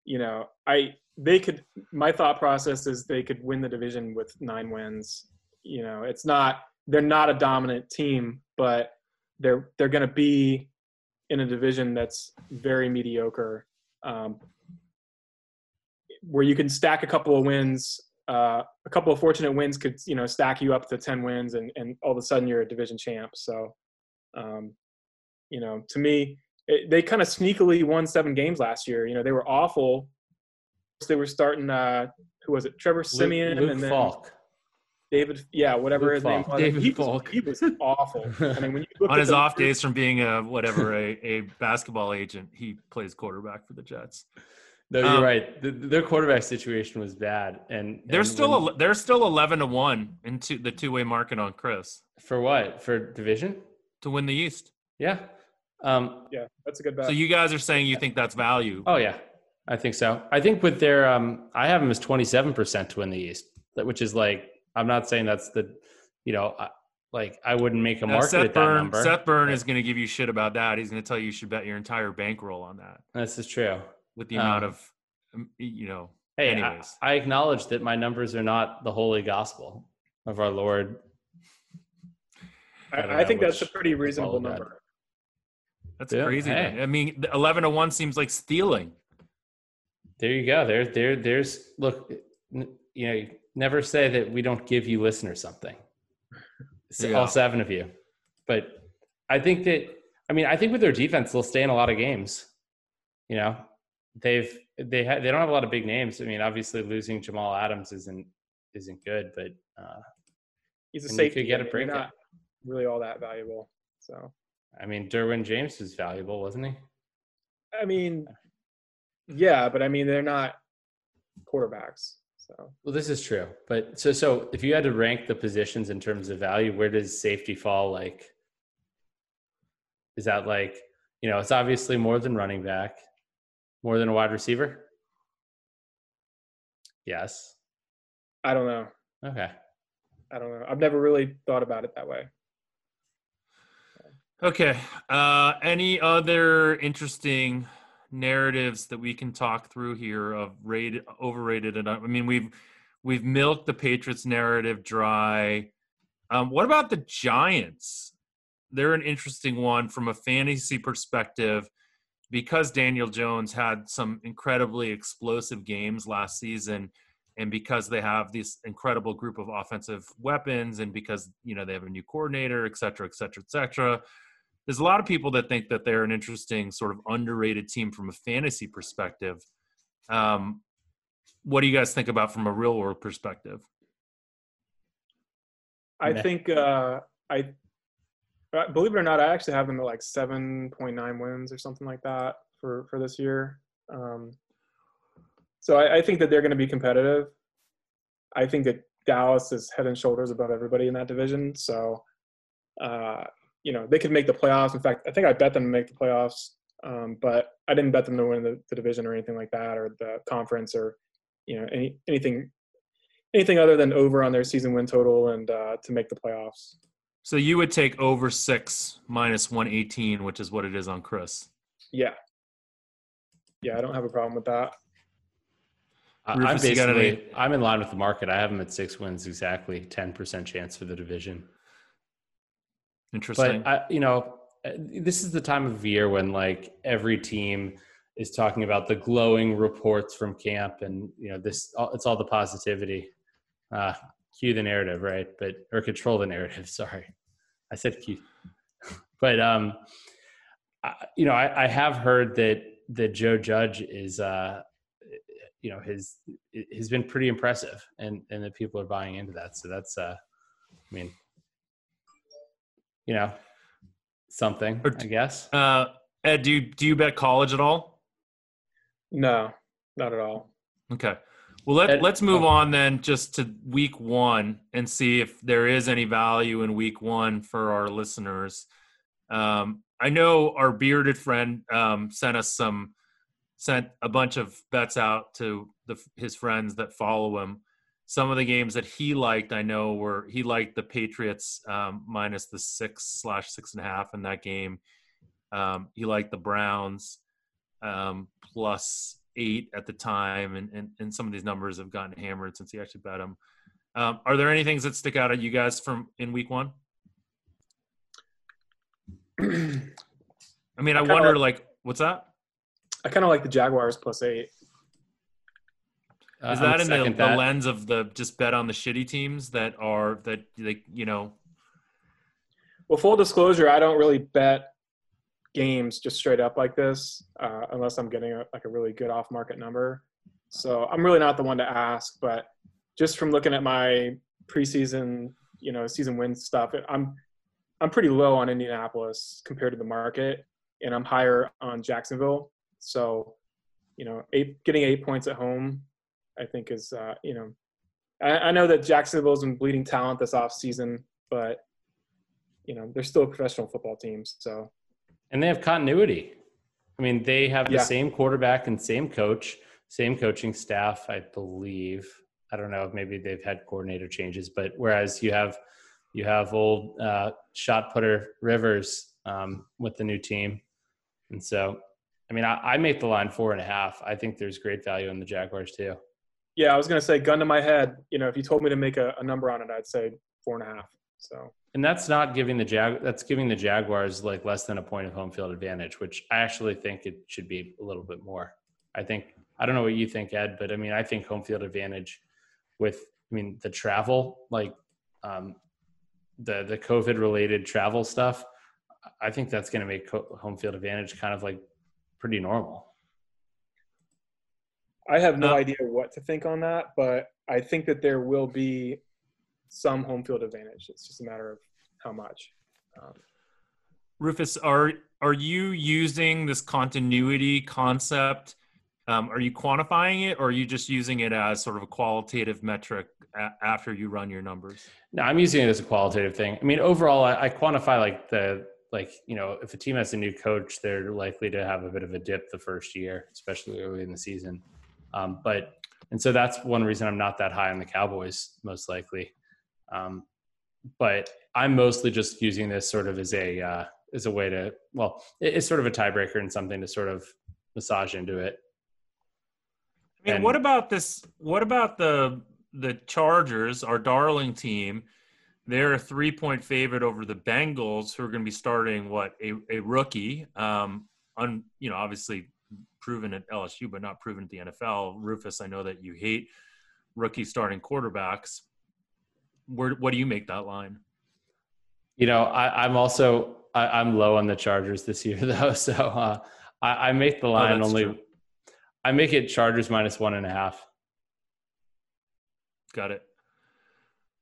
you know, I they could. My thought process is they could win the division with nine wins. You know, it's not they're not a dominant team, but they're they're going to be in a division that's very mediocre. Um, where you can stack a couple of wins uh, a couple of fortunate wins could you know stack you up to 10 wins and, and all of a sudden you're a division champ so um, you know to me it, they kind of sneakily won seven games last year you know they were awful they were starting uh, who was it Trevor Siemian Luke, Luke and then Falk. David yeah whatever Luke his name Falk. was David he, was, he was awful i mean when you look On at his off numbers- days from being a whatever a, a basketball agent, he plays quarterback for the Jets. No, you're Um, right. The, their quarterback situation was bad, and They're and still when- a, they're still eleven to one into the two way market on CRIS for what for division? to win the East. Yeah. Um, yeah that's a good bet So you guys are saying you think that's value? oh yeah, I think so. I think with their, um, I have them as 27 percent to win the East, which is like I'm not saying that's the, you know, I- like I wouldn't make a Now, market Seth at that Burn, number. Seth Burn is going to give you shit about that. He's going to tell you you should bet your entire bankroll on that This is true. with the amount Um, of, um, you know. Hey, I, Anyways. I acknowledge that my numbers are not the holy gospel of our Lord. I I, I think that's a pretty reasonable follow that. number That's Yeah, crazy. hey. I mean, eleven to one seems like stealing. There you go. There, there, there's look. You know, never say that we don't give you listeners something. Yeah. All seven of you, but I think that I mean I think with their defense they'll stay in a lot of games. You know, they've they ha- they don't have a lot of big names. I mean, obviously losing Jamal Adams isn't isn't good, but uh, he's a you could get a mean, not really all that valuable so I mean Derwin James was valuable, wasn't he? I mean, yeah, but I mean they're not quarterbacks. So Well, this is true, but so so if you had to rank the positions in terms of value, where does safety fall? Like, is that like you know it's obviously more than running back, more than a wide receiver? Yes. I don't know. Okay. I don't know. I've never really thought about it that way. Okay. Uh, any other interesting narratives that we can talk through here of rated, overrated, and I mean we've we've milked the Patriots narrative dry. Um, what about the Giants? They're an interesting one from a fantasy perspective because Daniel Jones had some incredibly explosive games last season and because they have this incredible group of offensive weapons and because you know they have a new coordinator et cetera et cetera et cetera there's a lot of people that think that they're an interesting sort of underrated team from a fantasy perspective um, what do you guys think about from a real world perspective I think uh, I uh, believe it or not, I actually have them at like seven point nine wins or something like that for for this year. Um, so I, I think that they're going to be competitive. I think that Dallas is head and shoulders above everybody in that division. So, uh, you know, they could make the playoffs. In fact, I think I bet them to make the playoffs, um, but I didn't bet them to win the, the division or anything like that, or the conference, or you know, any anything anything other than over on their season win total and uh, to make the playoffs. so you would take over six minus 118 which is what it is on CRIS Yeah, yeah, I don't have a problem with that. I- I'm Rufus, you got basically I'm in line with the market. I have them at six wins exactly, ten percent chance for the division. Interesting But I, you know, uh, this is the time of year when like every team is talking about the glowing reports from camp, and you know, this it's all the positivity. Uh, cue the narrative, right? But or control the narrative. Sorry, I said cue. but um, I, you know, I, I have heard that that Joe Judge is uh, you know, his has been pretty impressive, and and that people are buying into that. So that's uh, I mean, you know, something, Or- I guess. uh, ed do you do you bet college at all No, not at all. Okay. Well, let, Ed- let's move oh. on then just to week one and see if there is any value in week one for our listeners. Um, I know our bearded friend um, sent us some, sent a bunch of bets out to the, his friends that follow him. Some of the games that he liked, I know, were he liked the Patriots um, minus the six slash six and a half in that game. Um, he liked the Browns um, plus eight at the time, and, and and some of these numbers have gotten hammered since he actually bet them. Um, are there any things that stick out at you guys from in week one? I mean, I, I wonder, like- like, what's that? I kind of like the Jaguars plus eight. Uh, Is that in the, second the lens of the just bet on the shitty teams that are that like you know Well, full disclosure, I don't really bet games just straight up like this uh, unless I'm getting a, like a really good off market number. So I'm really not the one to ask, but just from looking at my preseason, you know, season win stuff, I'm I'm pretty low on Indianapolis compared to the market, and I'm higher on Jacksonville. So, you know, eight, getting eight points at home, I think is uh, you know, I, I know that Jacksonville's been bleeding talent this off season, but you know they're still a professional football team so and they have continuity. I mean, they have the Yeah. same quarterback and same coach, same coaching staff, I believe. I don't know if maybe they've had coordinator changes, but whereas you have you have old uh, shot putter Rivers um, with the new team, and so I mean, I, I make the line four and a half. I think there's great value in the Jaguars too. Yeah i was going to say gun to my head you know if you told me to make a, a number on it i'd say four and a half so And that's not giving the Jag that's giving the Jaguars like less than a point of home field advantage, which I actually think it should be a little bit more. I think I don't know what you think, Ed, but I mean I think home field advantage with I mean the travel, like um, the the COVID related travel stuff, I think that's going to make home field advantage kind of like pretty normal. I have no Uh, idea what to think on that but i think that there will be some home field advantage it's just a matter of how much um, Rufus, are are you using this continuity concept? Um, are you quantifying it, or are you just using it as sort of a qualitative metric a- after you run your numbers? No, I'm using it as a qualitative thing. I mean, overall, I, I quantify like the like you know if a team has a new coach, they're likely to have a bit of a dip the first year, especially early in the season. Um, but and so that's one reason I'm not that high on the Cowboys, most likely. Um, but I'm mostly just using this sort of as a uh, as a way to well, it- it's sort of a tiebreaker and something to sort of massage into it. I mean, And- what about this? What about the the Chargers, our darling team? They're a three point favorite over the Bengals, who are going to be starting what a, a rookie, um, un, you know, obviously proven at LSU, but not proven at the NFL. Rufus, I know that you hate rookie starting quarterbacks. Where what do you make that line? You know, I, I'm also I, I'm low on the Chargers this year though, so uh, I, I make the line Oh, only. true. I make it Chargers minus one and a half. Got it.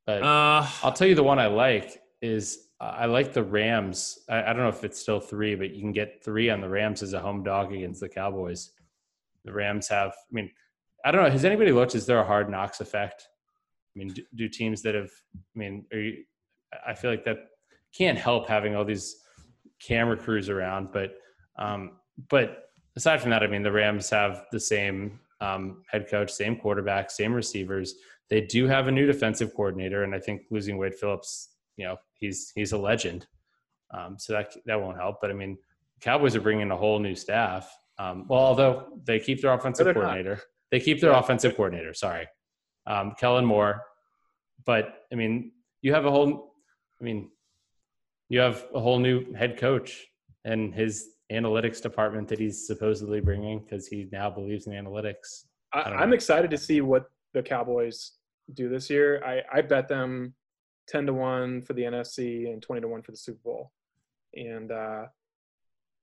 But Uh, I'll tell you the one I like is I like the Rams. I, I don't know if it's still three, but you can get three on the Rams as a home dog against the Cowboys. The Rams have. I mean, I don't know. Has anybody looked? Is there a hard knocks effect? I mean, do, do teams that have? I mean, you, I feel like that can't help having all these camera crews around, but um, but aside from that, I mean, the Rams have the same um, head coach, same quarterback, same receivers. They do have a new defensive coordinator, and I think losing Wade Phillips, you know, he's he's a legend. Um, so that that won't help. But I mean, Cowboys are bringing a whole new staff. Um, well, although they keep their offensive they're not. coordinator, they keep their Yeah. offensive coordinator. Sorry, um, Kellen Moore. But I mean, you have a whole. I mean, you have a whole new head coach and his analytics department that he's supposedly bringing because he now believes in analytics. I I'm excited to see what the Cowboys do this year. I, I bet them ten to one for the NFC and twenty to one for the Super Bowl, and uh,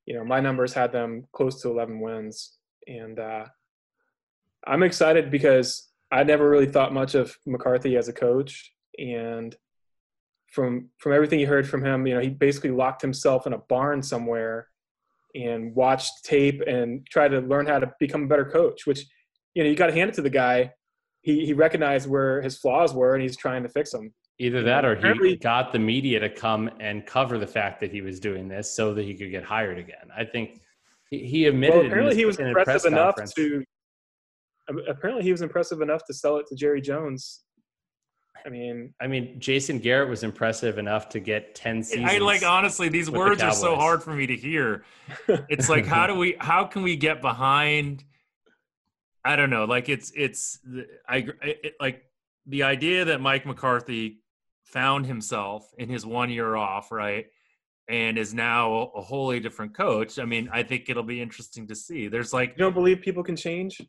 you know my numbers had them close to eleven wins, and uh, I'm excited because I never really thought much of McCarthy as a coach, and from from everything you heard from him, you know he basically locked himself in a barn somewhere and watched tape and tried to learn how to become a better coach, which you know, you got to hand it to the guy. He he recognized where his flaws were, and he's trying to fix them. Either that or he got the media to come and cover the fact that he was doing this so that he could get hired again. I think he, he admitted. Well, apparently his- he was in press impressive enough conference- to. Um, apparently, he was impressive enough to sell it to Jerry Jones. I mean, I mean, Jason Garrett was impressive enough to get ten seasons. I like honestly, these with the words are so hard for me to hear. It's like how do we how can we get behind I don't know, like it's it's I it, like the idea that Mike McCarthy found himself in his one year off, right? And is now a wholly different coach. I mean, I think it'll be interesting to see. There's like you don't believe people can change?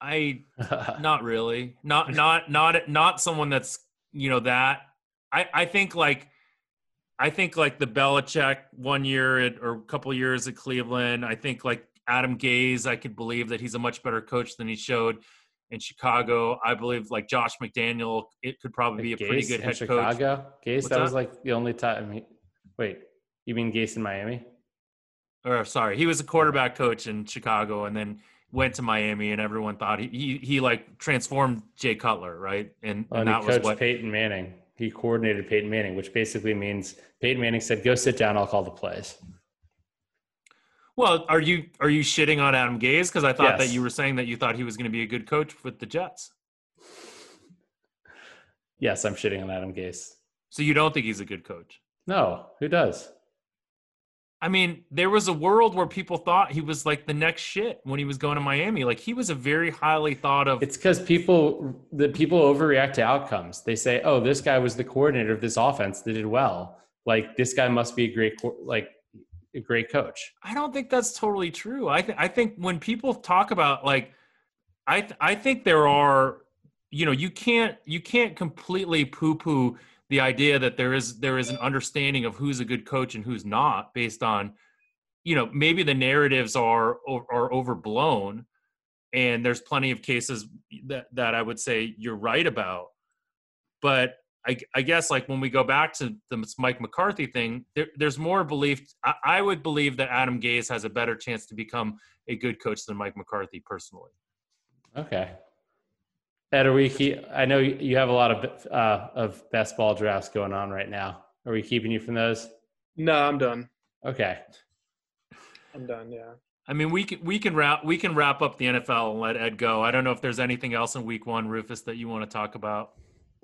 I not really. Not not not not someone that's you know that. I I think like I think like the Belichick one year at, or a couple years at Cleveland. I think like Adam Gase. I could believe that he's a much better coach than he showed in Chicago. I believe like Josh McDaniel. It could probably be a Gase pretty good head Chicago? coach. Gase, What's that was like the only time. Mean, wait, you mean Gase in Miami? Or sorry, he was a quarterback coach in Chicago and then went to Miami, and everyone thought he he, he like transformed Jay Cutler, right? And, Well, and and that he was what Peyton Manning. He coordinated Peyton Manning, which basically means Peyton Manning said, "Go sit down. I'll call the plays." Well, are you are you shitting on Adam Gase? Because I thought that you were saying that you thought he was going to be a good coach with the Jets. Yes, I'm shitting on Adam Gase. So you don't think he's a good coach? No, who does? I mean, there was a world where people thought he was like the next shit when he was going to Miami. Like he was a very highly thought of. It's because people the people overreact to outcomes. They say, "Oh, this guy was the coordinator of this offense that did well. Like this guy must be a great like a great coach." I don't think that's totally true. I th- I think when people talk about like, I th- I think there are, you know, you can't you can't completely poo poo the idea that there is there is an understanding of who's a good coach and who's not based on, you know, maybe the narratives are are overblown, and there's plenty of cases that that I would say you're right about, but I, I guess like when we go back to the Mike McCarthy thing, there, there's more belief. I, I would believe that Adam Gase has a better chance to become a good coach than Mike McCarthy personally. Okay. Ed, are we keep, I know you have a lot of uh, of best ball drafts going on right now. Are we keeping you from those? No, I'm done. Okay. I'm done. Yeah. I mean, we can we can wrap we can wrap up the NFL and let Ed go. I don't know if there's anything else in Week One, Rufus, that you want to talk about.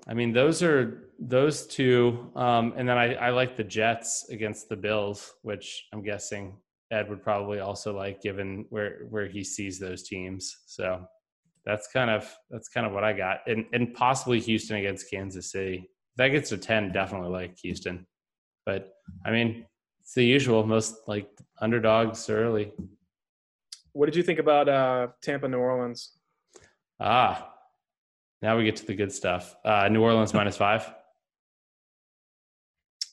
I mean, those are those two, um, and then I, I like the Jets against the Bills, which I'm guessing Ed would probably also like, given where where he sees those teams. So that's kind of that's kind of what I got, and and possibly Houston against Kansas City. If that gets to ten, definitely like Houston, but I mean, it's the usual. Most like underdogs early. What did you think about uh, Tampa, New Orleans? Ah, now we get to the good stuff. Uh, New Orleans minus five.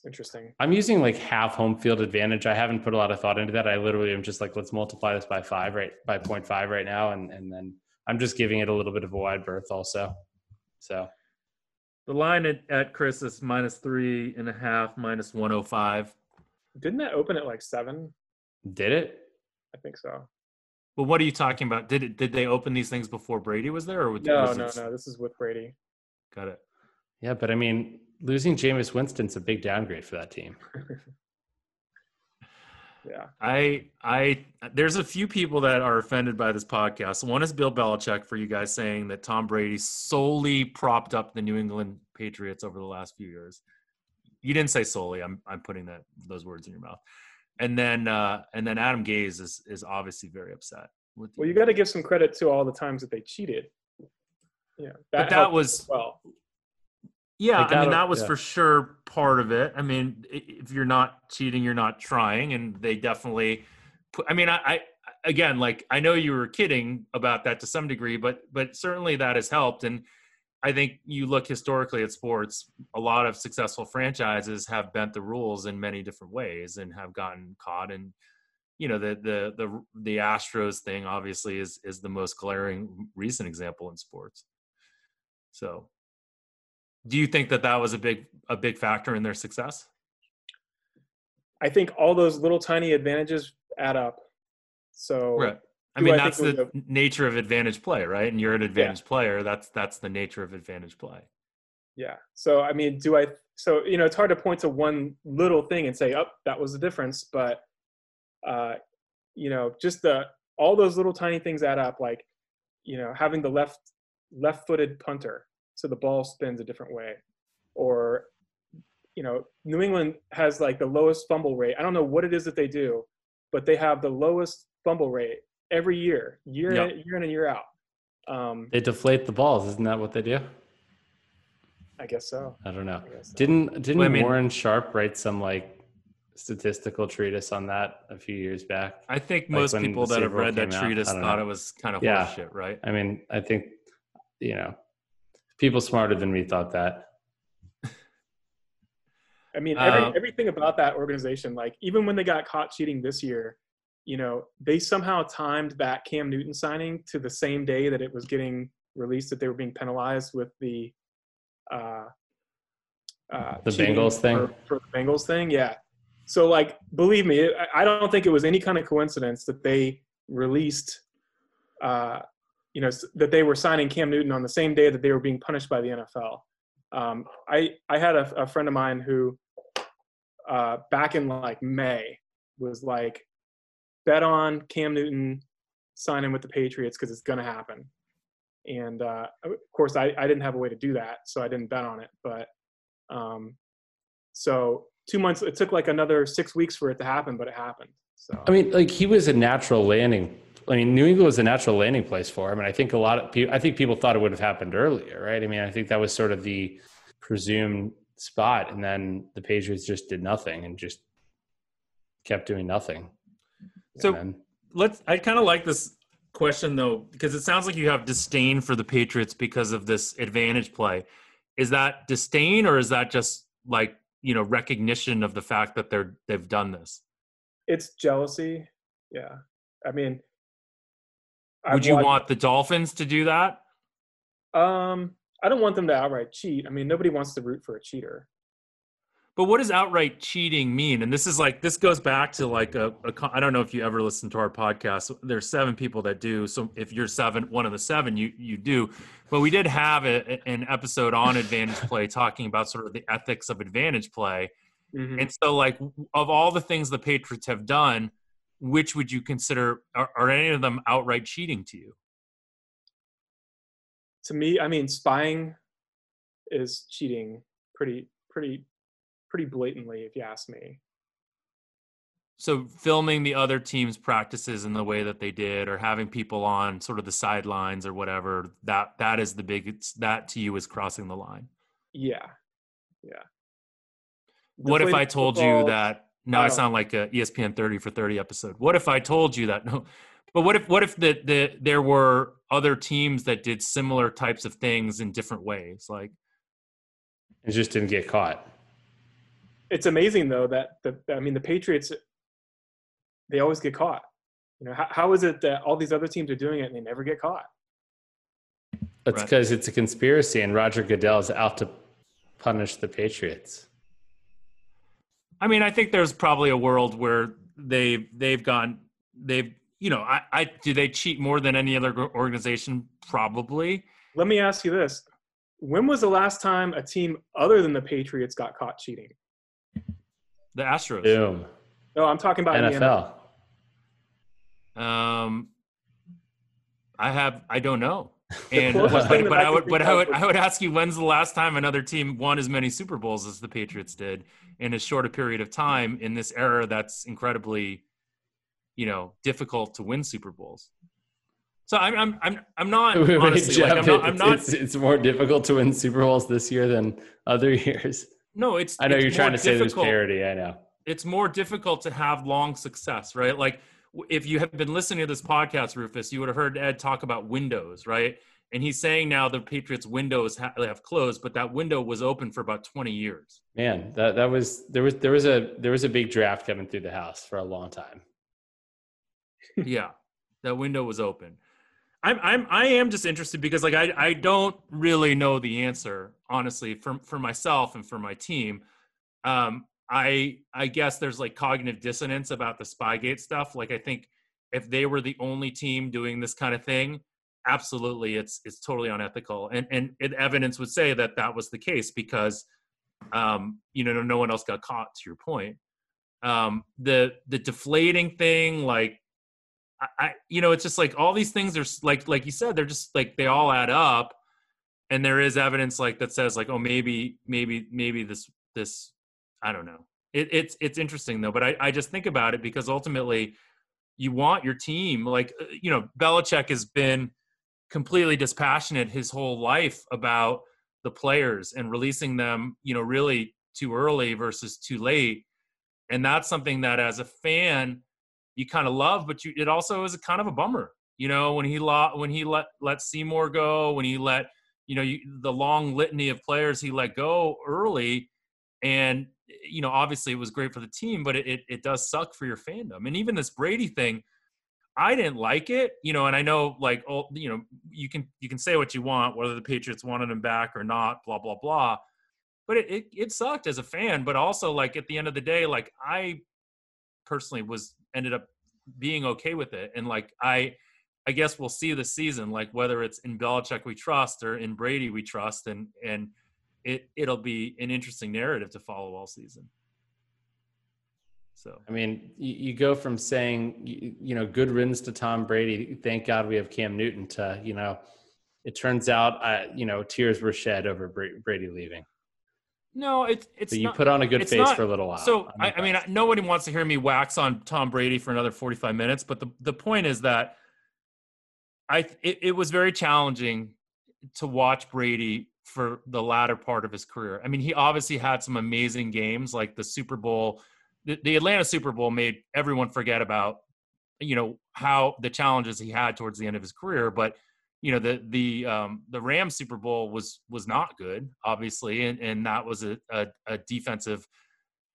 Interesting. I'm using like half home field advantage. I haven't put a lot of thought into that. I literally am just like, let's multiply this by five, right? By 0.5 right now. And, and then I'm just giving it a little bit of a wide berth also. So The line at, at CRIS is minus three and a half, minus one hundred five. Didn't that open at like seven? did it? I think so. Well, what are you talking about? Did it, did they open these things before Brady was there, or was No, was no, it- no. This is with Brady. Got it. Yeah. But I mean, losing Jameis Winston's a big downgrade for that team. Yeah. I I there's a few people that are offended by this podcast. One is Bill Belichick for you guys saying that Tom Brady solely propped up the New England Patriots over the last few years. You didn't say solely. I'm I'm putting that those words in your mouth. And then uh and then Adam Gase is is obviously very upset with Well, you got to give some credit to all the times that they cheated. Yeah. but that was well. Yeah, Like I mean that- that was yeah. for sure part of it. I mean, if you're not cheating, you're not trying, and they definitely. Put, I mean, I, I again, like I know you were kidding about that to some degree, but but certainly that has helped. And I think you look historically at sports, a lot of successful franchises have bent the rules in many different ways and have gotten caught. And you know, the the the the Astros thing obviously is is the most glaring recent example in sports. So do you think that that was a big a big factor in their success I think all those little tiny advantages add up. So right i mean I that's the nature of advantage play right and you're an advantage player that's that's the nature of advantage play yeah. So I mean, do I? So you know, it's hard to point to one little thing and say, "Oh, that was the difference." But uh, you know, just the all those little tiny things add up. Like you know, having the left left-footed punter, so the ball spins a different way, or you know, New England has like the lowest fumble rate. I don't know what it is that they do, but they have the lowest fumble rate every year, year Yep. in, year in and year out. Um, They deflate the balls. Isn't that what they do? I guess so. I don't know. I so. Didn't didn't Well, I mean- Warren Sharp write some like statistical treatise on that a few years back. I think Like most people that have read that came out, treatise thought know. it was kind of Yeah. horseshit, right? I mean, I think you know, people smarter than me thought that. I mean, every, Uh, everything about that organization, like even when they got caught cheating this year, you know, they somehow timed that Cam Newton signing to the same day that it was getting released that they were being penalized with the uh, uh, The Bengals thing? for, for the Bengals thing. Yeah. So, like, believe me, I, I don't think it was any kind of coincidence that they released, uh, you know, that they were signing Cam Newton on the same day that they were being punished by the NFL. Um, I I had a, a friend of mine who, uh, back in like May, was like, bet on Cam Newton signing with the Patriots because it's going to happen. And uh, of course, I, I didn't have a way to do that, so I didn't bet on it. But um, so two months, it took like another six weeks for it to happen, but it happened. So I mean, like he was a natural landing. I mean, New England was a natural landing place for him, and I think a lot of people. I think people thought it would have happened earlier, right? I mean, I think that was sort of the presumed spot, and then the Patriots just did nothing and just kept doing nothing. So- then- Let's. I kind of like this question though because it sounds like you have disdain for the Patriots because of this advantage play. Is that disdain or is that just like you know recognition of the fact that they're they've done this? it's jealousy. Yeah, I mean, I've Would you watched- want the Dolphins to do that? Um, I don't want them to outright cheat. I mean, nobody wants to root for a cheater. But what does outright cheating mean? And this is like this goes back to like a, a I don't know if you ever listen to our podcast. There's seven people that do. So if you're seven, one of the seven, you you do. But we did have a, an episode on advantage play talking about sort of the ethics of advantage play. Mhm. And so, like, of all the things the Patriots have done, which would you consider are, are any of them outright cheating to you? to me, I mean, spying is cheating pretty, pretty, pretty blatantly, if you ask me. So filming the other team's practices in the way that they did, or having people on sort of the sidelines or whatever, that that is the big. That to you is crossing the line. Yeah, yeah. what if I Deflated told you that? Now I I sound like a ESPN thirty for thirty episode. What if I told you that? No, but what if what if the, the there were other teams that did similar types of things in different ways? Like it just didn't get caught. It's amazing though that the I mean the Patriots, they always get caught. You know, how, how is it that all these other teams are doing it and they never get caught? That's Right. because it's a conspiracy, and Roger Goodell is out to punish the Patriots. I mean, I think there's probably a world where they they've gone they've you know I, I do they cheat more than any other organization probably Let me ask you this: When was the last time a team other than the Patriots got caught cheating? The Astros. Boom. No, I'm talking about in the NFL. Um, I have I don't know, and closest but, but I I would but I would I would ask you when's the last time another team won as many Super Bowls as the Patriots did in as short a period of time in this era that's incredibly, you know, difficult to win Super Bowls. So I'm I'm I'm I'm not Wait, wait, honestly like I'm not I'm not It's, it's more difficult to win Super Bowls this year than other years. No it's I know it's you're trying to say there's parity. I know. it's more difficult to have long success, right? Like if you have been listening to this podcast, Rufus, you would have heard Ed talk about windows, right? And he's saying now the Patriots' windows ha- have closed, but that window was open for about 20 years. Man, that that was there was there was a there was a big draft coming through the house for a long time. yeah, that window was open. I'm I'm I am just interested because like I I don't really know the answer honestly for for myself and for my team. Um, I I guess there's like cognitive dissonance about the Spygate stuff. Like I think if they were the only team doing this kind of thing, absolutely it's it's totally unethical. And and it, evidence would say that that was the case because um, you know no one else got caught. To your point, um, the the deflating thing like I, you know it's just like all these things are like like you said they're just like they all add up and there is evidence like that says like oh maybe maybe maybe this this i don't know. It, it's it's interesting though but I, I just think about it because ultimately you want your team like uh, you know Belichick has been completely dispassionate his whole life about the players and releasing them you know really too early versus too late and that's something that as a fan you kind of love, but you, it also is a kind of a bummer. You know, when he lo- when he let let Seymour go, when he let you know you, the long litany of players he let go early, and you know obviously it was great for the team, but it, it, it does suck for your fandom. And even this Brady thing, I didn't like it, you know, and I know like oh, you know you can you can say what you want whether the Patriots wanted him back or not, blah blah blah. But it, it, it sucked as a fan, but also like at the end of the day, like I personally was ended up being okay with it, and like I I guess we'll see the season, like whether it's in Belichick we trust or in Brady we trust, and and it it'll be an interesting narrative to follow all season. So I mean, you, you go from saying you, you, know good riddance to Tom Brady, thank God we have Cam Newton, to you know, it turns out I you know tears were shed over Brady leaving. No, it's it's. But you not, put on a good face not, for a little while. So I, I mean, nobody wants to hear me wax on Tom Brady for another forty-five minutes. But the the point is that I it, it was very challenging to watch Brady for the latter part of his career. I mean, he obviously had some amazing games, like the Super Bowl. The, the Atlanta Super Bowl made everyone forget about, you know, how the challenges he had towards the end of his career. But you know, the the um, the Rams Super Bowl was was not good, obviously, and and that was a, a, a defensive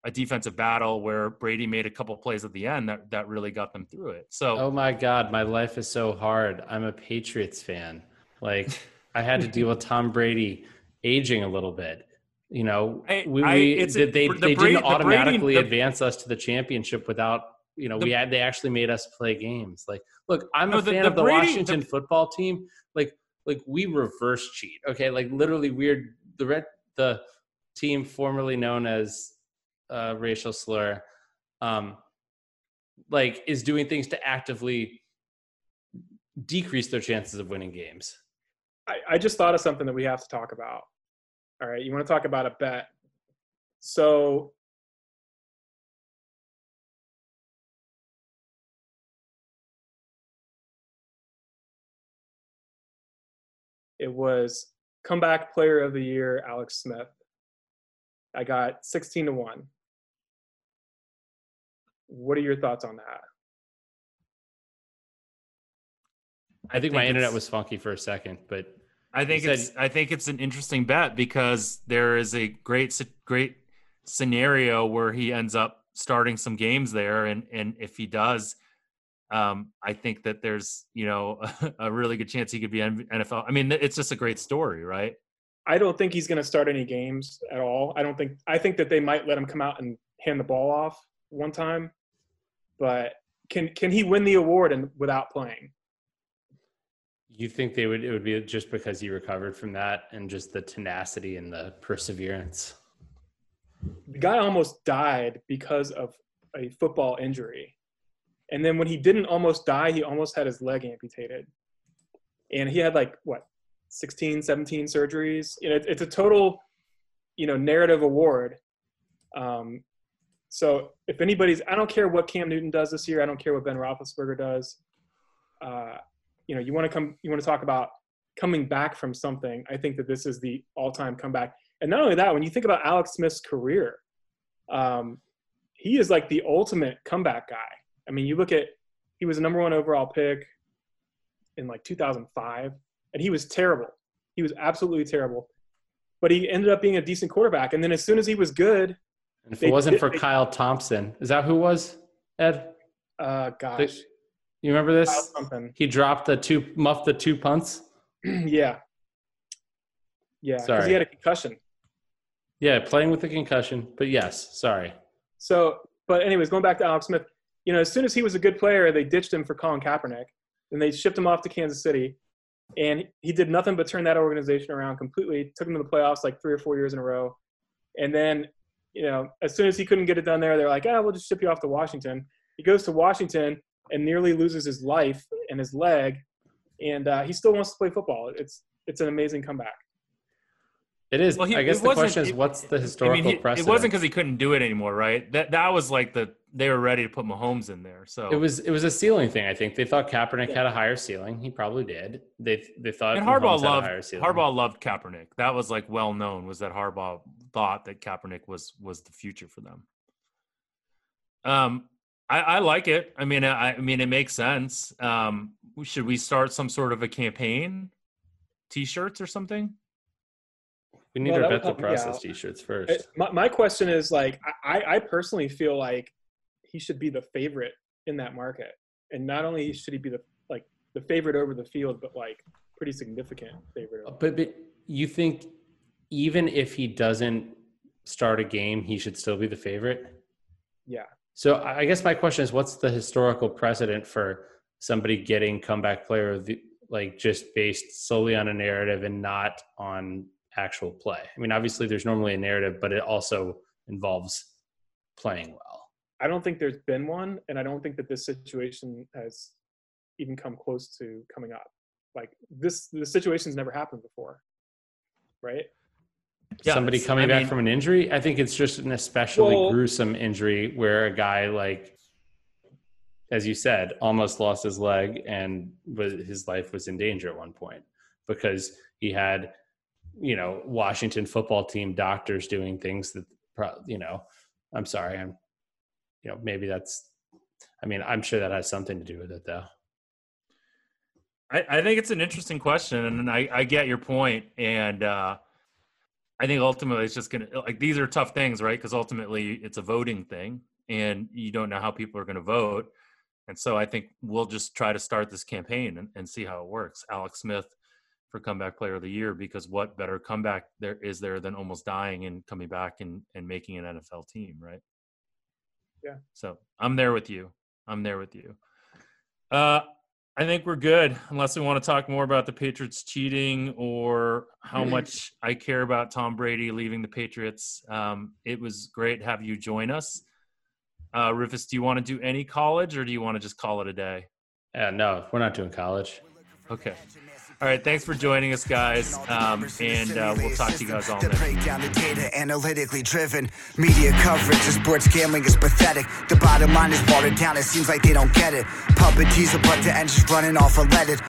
a defensive battle where Brady made a couple plays at the end that, that really got them through it. So, oh my God, my life is so hard. I'm a Patriots fan. Like, I had to deal with Tom Brady aging a little bit. You know, we, I, we they, they, the they Brady, didn't automatically Brady, advance us to the championship without you know the, we had they actually made us play games. Like, look, I'm no, a fan of the Brady, Washington football team. Like, like we reverse cheat. Okay, like literally weird. The red the team formerly known as uh, racial slur, um, like is doing things to actively decrease their chances of winning games. I, I just thought of something that we have to talk about. All right, you want to talk about a bet? So it was comeback player of the year Alex Smith. I got 16 to 1. What are your thoughts on that? I think, my internet was funky for a second, but I think said, it's I think it's an interesting bet because there is a great great scenario where he ends up starting some games there, and and if he does, um, I think that there's you know a, a really good chance he could be NFL. I mean, it's just a great story, right? I don't think he's going to start any games at all. I don't think. I think that they might let him come out and hand the ball off one time, but can can he win the award and without playing? You think they would? It would be just because he recovered from that and just the tenacity and the perseverance. The guy almost died because of a football injury, and then when he didn't almost die, he almost had his leg amputated, and he had like what 16, 17 surgeries. You know, it's a total, you know, narrative award. Um, so if anybody's, I don't care what Cam Newton does this year. I don't care what Ben Roethlisberger does. Uh, you know, you want to come, you want to talk about coming back from something. I think that this is the all-time comeback. And not only that, when you think about Alex Smith's career, um, he is like the ultimate comeback guy. I mean, you look at, he was a number one overall pick in like 2005, and he was terrible. He was absolutely terrible. But he ended up being a decent quarterback. And then as soon as he was good, and if it wasn't for they, Kyle Thompson, is that who was Ed? Uh, gosh, you remember this? He dropped the two, muffed the two punts. yeah, yeah, because he had a concussion. Yeah, playing with a concussion, but yes, sorry. So, but anyways, going back to Alex Smith, you know, as soon as he was a good player, they ditched him for Colin Kaepernick, and they shipped him off to Kansas City, and he did nothing but turn that organization around completely. Took him to the playoffs like three or four years in a row, and then you know, as soon as he couldn't get it done there, they're like, ah, oh, we'll just ship you off to Washington. He goes to Washington and nearly loses his life and his leg, and uh, he still wants to play football. It's it's an amazing comeback. It is. Well, he, I guess the question is, what's the historical I mean, he, precedent? It wasn't because he couldn't do it anymore, right? That that was like the they were ready to put Mahomes in there. So it was it was a ceiling thing. I think they thought Kaepernick yeah. had a higher ceiling. He probably did. They they thought and Harbaugh loved Harbaugh loved Kaepernick. That was like well known. Was that Harbaugh thought that Kaepernick was was the future for them. Um, I, I like it. I mean, I, I mean, it makes sense. Um, should we start some sort of a campaign, T-shirts or something? We need Well, our bet the would help- yeah. process t-shirts Uh, first. My, my question is like, I, I personally feel like he should be the favorite in that market, and not only should he be the like the favorite over the field, but like pretty significant favorite. Over. But, but you think even if he doesn't start a game, he should still be the favorite? Yeah, So I I guess my question is, what's the historical precedent for somebody getting comeback player of the like just based solely on a narrative and not on actual play? I mean, obviously there's normally a narrative, but it also involves playing well. I don't think there's been one, and I don't think that this situation has even come close to coming up. Like this, the situation's never happened before, right? Yeah, somebody coming I back mean- from an injury. I think it's just an especially Well- gruesome injury where a guy like, as you said, almost lost his leg and was, his life was in danger at one point because he had, you know, Washington football team doctors doing things that, pro- you know, I'm sorry, I'm, you know, maybe that's. I mean, I'm sure that has something to do with it, though. I, I think it's an interesting question, and I, I get your point, and uh, I think ultimately it's just gonna like these are tough things, right? Because ultimately it's a voting thing, and you don't know how people are going to vote, and so I think we'll just try to start this campaign and, and see how it works. Alex Smith for comeback player of the year, because what better comeback there is there than almost dying and coming back and, and making an NFL team, right? Yeah. So I'm there with you. I'm there with you. Uh, I think we're good, unless we want to talk more about the Patriots cheating or how much I care about Tom Brady leaving the Patriots. Um, it was great to have you join us. Uh, Rufus, do you want to do any college or do you want to just call it a day? Yeah, no, we're not doing college. Okay. All right. Thanks for joining us, guys. Um, and uh, we'll talk to you guys all next break down the data, analytically driven. Media coverage of sports gambling is pathetic. The bottom line is watered down, it seems like they don't get it. Puppet teaser, but the engine's running off unleaded.